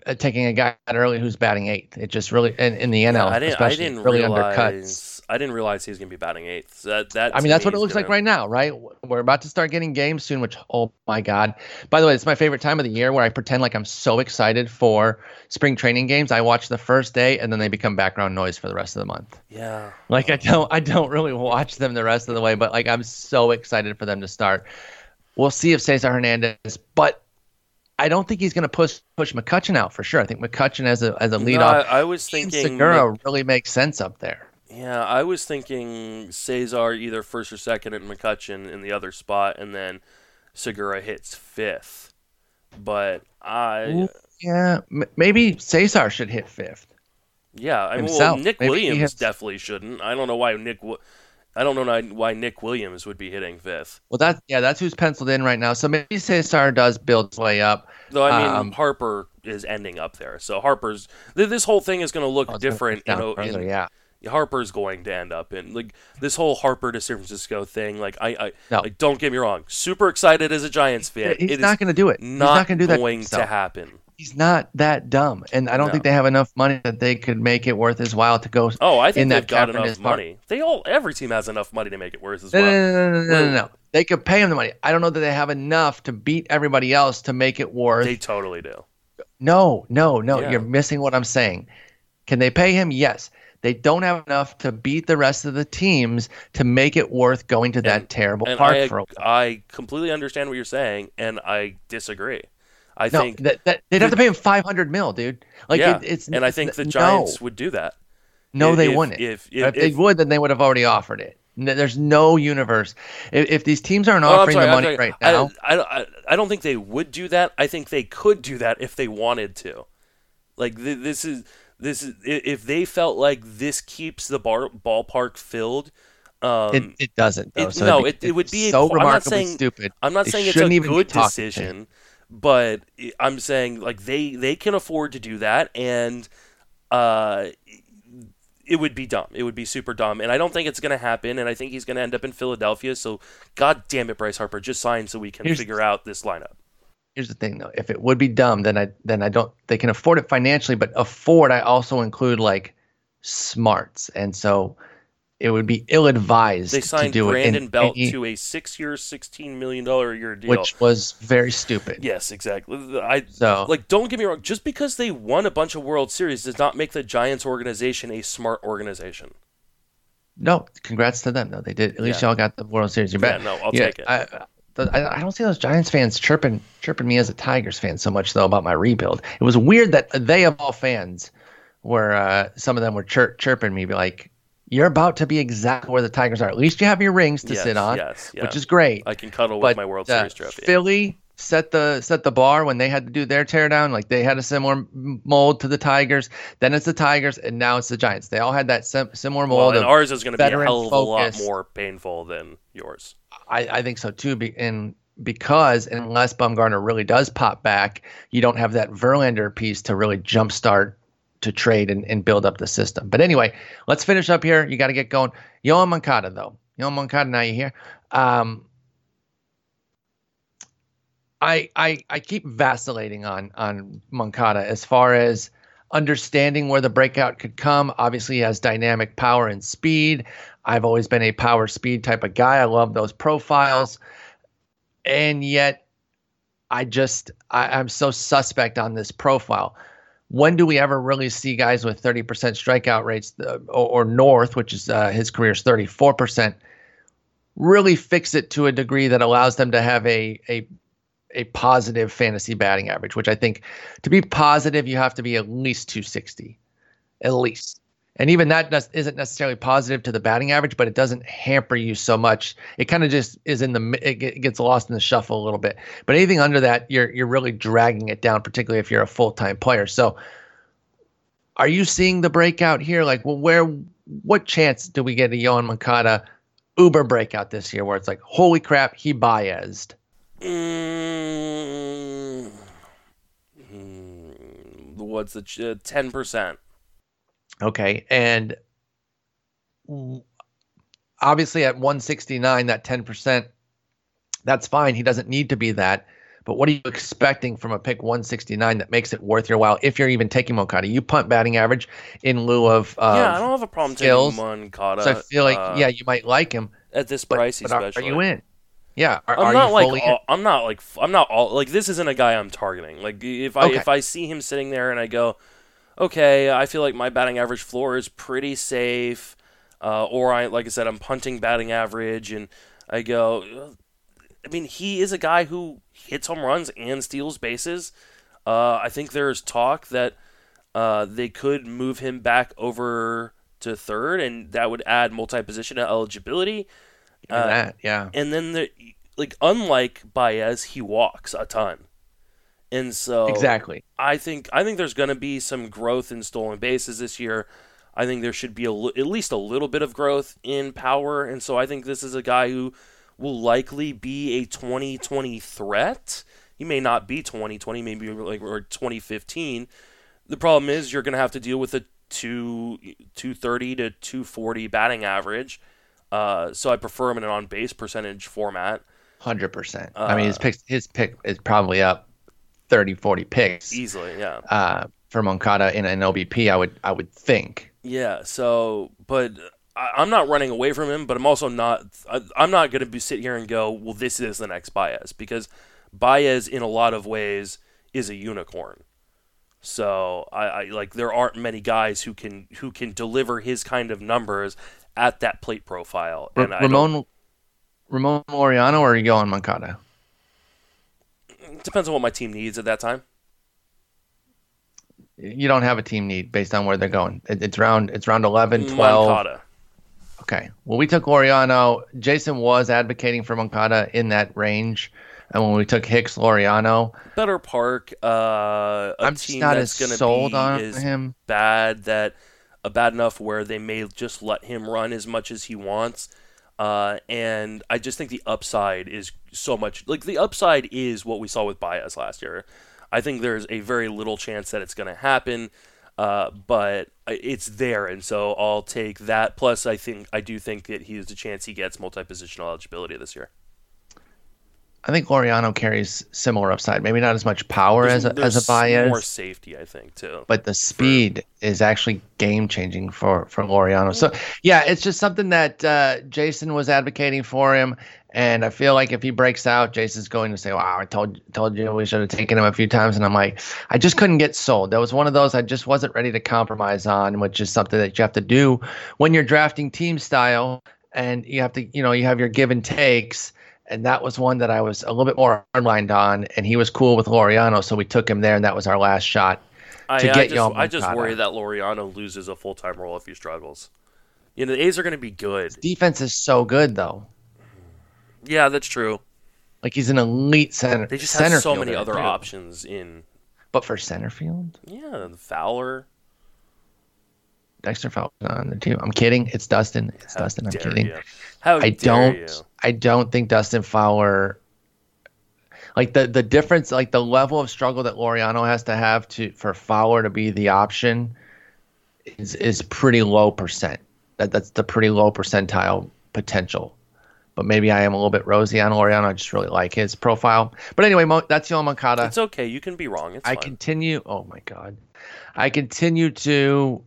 uh, taking a guy out early who's batting eighth. It just really in, in the NL, Yeah, I didn't. I didn't really realize. undercuts. I didn't realize he was going to be batting eighth. So that that. I mean, that's me what it looks like gonna- right now, right? We're about to start getting games soon, which, oh my God. By the way, it's my favorite time of the year where I pretend like I'm so excited for spring training games. I watch the first day and then they become background noise for the rest of the month. Yeah. Like I don't I don't really watch them the rest of the way, but like I'm so excited for them to start. We'll see if Cesar Hernandez, but I don't think he's going to push push McCutchen out for sure. I think McCutchen as a as a No, leadoff, I, I was thinking. Segura really makes sense up there. Yeah, I was thinking Cesar either first or second and McCutchen in the other spot, and then Segura hits fifth. But I, Yeah, maybe Cesar should hit fifth. yeah, I mean, well. Nick Maybe Williams has- definitely shouldn't. I don't know why Nick. I don't know why Nick Williams would be hitting fifth. Well, that yeah, that's who's penciled in right now. So maybe Cesar does build his way up. Though I mean, Um, Harper is ending up there, so Harper's this whole thing is going to look Oh, different. You know, further, in, yeah. Harper's going to end up in like this whole Harper to San Francisco thing. Like I, I No. like don't get me wrong, super excited as a Giants fan. He's It not going to do it. He's not, not going to do that. going to happen. He's not that dumb, and I don't No. think they have enough money that they could make it worth his while to go. Oh, I think in they've that got enough his money. They all every team has enough money to make it worth as No, well. no, no, no, no, no, no, no. They could pay him the money. I don't know that they have enough to beat everybody else to make it worth. They totally do. No, no, no. Yeah. You're missing what I'm saying. Can they pay him? Yes. They don't have enough to beat the rest of the teams to make it worth going to that terrible And park I, for a while. I completely understand what you're saying, and I disagree. I No, think that, that, they'd have to pay him 500 mil, dude. Like yeah, it, it's and I think the no. Giants would do that. No, If- they wouldn't. If, If, if, they would, then they would have already offered it. There's no universe. If, if these teams aren't Oh, offering sorry, the money right now, I, I, I, I don't think they would do that. I think they could do that if they wanted to. Like th- this is this is if they felt like this keeps the bar, ballpark filled. Um, it, it doesn't. Though. it- so no, it- it would be a so qu- I'm not remarkably saying- stupid. I'm not They saying it's a shouldn't even be good decision, but I'm saying like they they can afford to do that, and uh, it would be dumb. It would be super dumb, and I don't think it's going to happen. And I think he's going to end up in Philadelphia. So, God damn it, Bryce Harper, just sign so we can Here's- figure out this lineup. Here's the thing, though. If it would be dumb, then I then I don't. They can afford it financially, but afford I also include like smarts, and so it would be ill-advised They to signed do Brandon it in Belt any- to a six-year, sixteen million dollar a year deal. which was very stupid. yes, exactly. I So like. Don't get me wrong. Just because they won a bunch of World Series does not make the Giants organization a smart organization. no, congrats to them though. They did. At least Yeah. y'all got the World Series. You're Yeah, back. no, I'll Yeah, take it. I, I, I don't see those Giants fans chirping chirping me as a Tigers fan so much though about my rebuild. It was weird that they of all fans were uh, some of them were chir- chirping me, be like, "You're about to be exactly where the Tigers are. At least you have your rings to yes, sit on, yes, yeah. which is great." I can cuddle but with my World uh, Series trophy. Philly set the set the bar when they had to do their teardown. Like they had a similar mold to the Tigers. Then it's the Tigers, and now it's the Giants. They all had that sim- similar well, mold. and ours is going to be a hell of a lot more painful than yours. I, I think so too. Be, and because unless Bumgarner really does pop back, you don't have that Verlander piece to really jumpstart to trade and, and build up the system. But anyway, let's finish up here. You got to get going. Yoan Moncada, though. Yoan Moncada, now you here. Um, I, I I keep vacillating on on Moncada as far as understanding where the breakout could come. Obviously, he has dynamic power and speed. I've always been a power speed type of guy. I love those profiles, and yet I just I, I'm so suspect on this profile. When do we ever really see guys with 30% strikeout rates uh, or, or north, which is uh, his career's 34%, really fix it to a degree that allows them to have a a a positive fantasy batting average, which I think to be positive, you have to be at least 260, at least. And even that does, isn't necessarily positive to the batting average, but it doesn't hamper you so much. It kind of just is in the it ge- gets lost in the shuffle a little bit. But anything under that, you're you're really dragging it down, particularly if you're a full time player. So, are you seeing the breakout here? Like, well, where what chance do we get a Yoan Moncada Uber breakout this year, where it's like, holy crap, he Baez'd? Mm, mm, what's the ten percent? Okay, and obviously at 169, that 10%, that's fine. He doesn't need to be that. But what are you expecting from a pick 169 that makes it worth your while if you're even taking Moncada? You punt batting average in lieu of. yeah, I don't have a problem skills. taking Moncada. so I feel like, uh, yeah, you might like him, at this but, price, but are, are you in? Yeah, are, I'm are not like fully in? all, I'm not like f- I'm not all like this isn't a guy I'm targeting. Like if I Okay. if I see him sitting there and I go, okay, I feel like my batting average floor is pretty safe, uh, or I like I said I'm punting batting average and I go, "Uh, I mean he is a guy who hits home runs and steals bases. Uh, I think there's talk that uh, they could move him back over to third, and that would add multi-position eligibility. Uh, that, yeah. And then the like unlike Baez, he walks a ton. And so Exactly. I think I think there's going to be some growth in stolen bases this year. I think there should be a at least a little bit of growth in power, and so I think this is a guy who will likely be a 2020 threat. He may not be 2020, maybe like or 2015. The problem is you're going to have to deal with a two 230 to 240 batting average. Uh, so I prefer him in an on base percentage format. Hundred percent. I mean, his Uh, pick his pick is probably up 30, 40 picks Easily, yeah. uh, for Moncada in an OBP. I would I would think. Yeah. So, but I, I'm not running away from him, but I'm also not. I, I'm not going to be sit here and go, well, this is the next Baez because Baez, in a lot of ways, is a unicorn. So I, I like there aren't many guys who can who can deliver his kind of numbers at that plate profile. And Ramon Ramon Laureano or are you going Moncada? Depends on what my team needs at that time. You don't have a team need based on where they're going. it's round it's round 11, 12. Moncada. Okay. Well, we took Laureano. Jason was advocating for Moncada in that range. And when we took Hicks Laureano, better park. Uh, I'm just not as sold on him. Bad that uh, bad enough where they may just let him run as much as he wants. Uh, and I just think the upside is so much like the upside is what we saw with Baez last year. I think there's a very little chance that it's going to happen, uh, but it's there, and so I'll take that. Plus, I think I do think that he has a chance he gets multi-positional eligibility this year. I think Laureano carries similar upside. Maybe not as much power there's, as a, as a Baez. More safety, I think, too. But the speed for... is actually game changing for for Laureano. So yeah, it's just something that uh, Jason was advocating for him, and I feel like if he breaks out, Jason's going to say, "Wow, I told told you we should have taken him a few times." And I'm like, I just couldn't get sold. That was one of those I just wasn't ready to compromise on, which is something that you have to do when you're drafting team style, and you have to, you know, you have your give and takes and that was one that I was a little bit more hardlined on, and he was cool with Laureano, so we took him there, and that was our last shot to I, get I just, I just worry that Laureano loses a full time role if he struggles. You know, the A's are going to be good. His defense is so good, though. Yeah, that's true. Like he's an elite center. They just center have so many other too. options in. But for center field, yeah, Fowler. Dexter Fowler on the team. I'm kidding. It's Dustin. It's How Dustin. I'm kidding. You. How I don't. You. I don't think Dustin Fowler. Like the the difference, like the level of struggle that Laureano has to have to for Fowler to be the option, is is pretty low percent. That that's the pretty low percentile potential. But maybe I am a little bit rosy on Laureano. I just really like his profile. But anyway, Mo, that's Yoan Moncada. It's okay. You can be wrong. It's I fine. continue. Oh my god, I continue to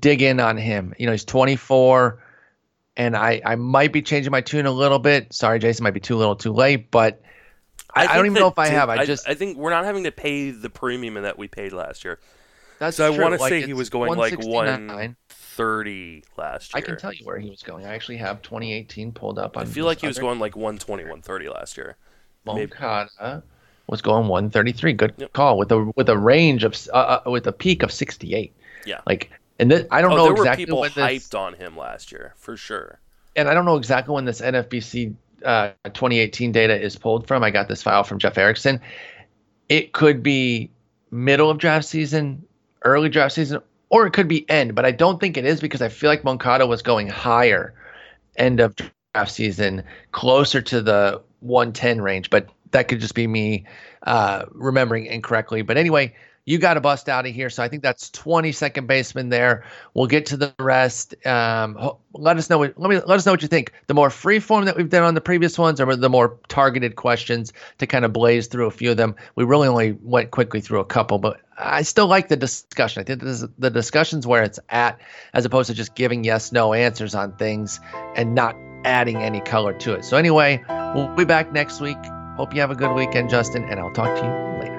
dig in on him. You know, he's 24 and I, I might be changing my tune a little bit. Sorry, Jason, might be too little, too late, but I, I don't even know if I have. I, I just I think we're not having to pay the premium that we paid last year. That's so true. I want to like, say he was going like one thirty last year. I can tell you where he was going. I actually have 2018 pulled up. I feel like he was going like 120, 130 last year. Moncada was going 133. Good yep. call with a with a range of uh, uh with a peak of 68. Yeah, like and this, I don't oh, know there exactly were people when hyped on him last year for sure. And I don't know exactly when this NFBC uh, 2018 data is pulled from. I got this file from Jeff Erickson. It could be middle of draft season, early draft season, or it could be end. But I don't think it is because I feel like Moncada was going higher end of draft season, closer to the 110 range. But that could just be me uh, remembering incorrectly. But anyway, you got to bust out of here. So I think that's 20 second baseman there. We'll get to the rest. Um, let us know. What, let me let us know what you think. The more free form that we've done on the previous ones, or the more targeted questions to kind of blaze through a few of them. We really only went quickly through a couple, but I still like the discussion. I think this is, the discussion's where it's at, as opposed to just giving yes no answers on things and not adding any color to it. So anyway, we'll be back next week. Hope you have a good weekend, Justin, and I'll talk to you later.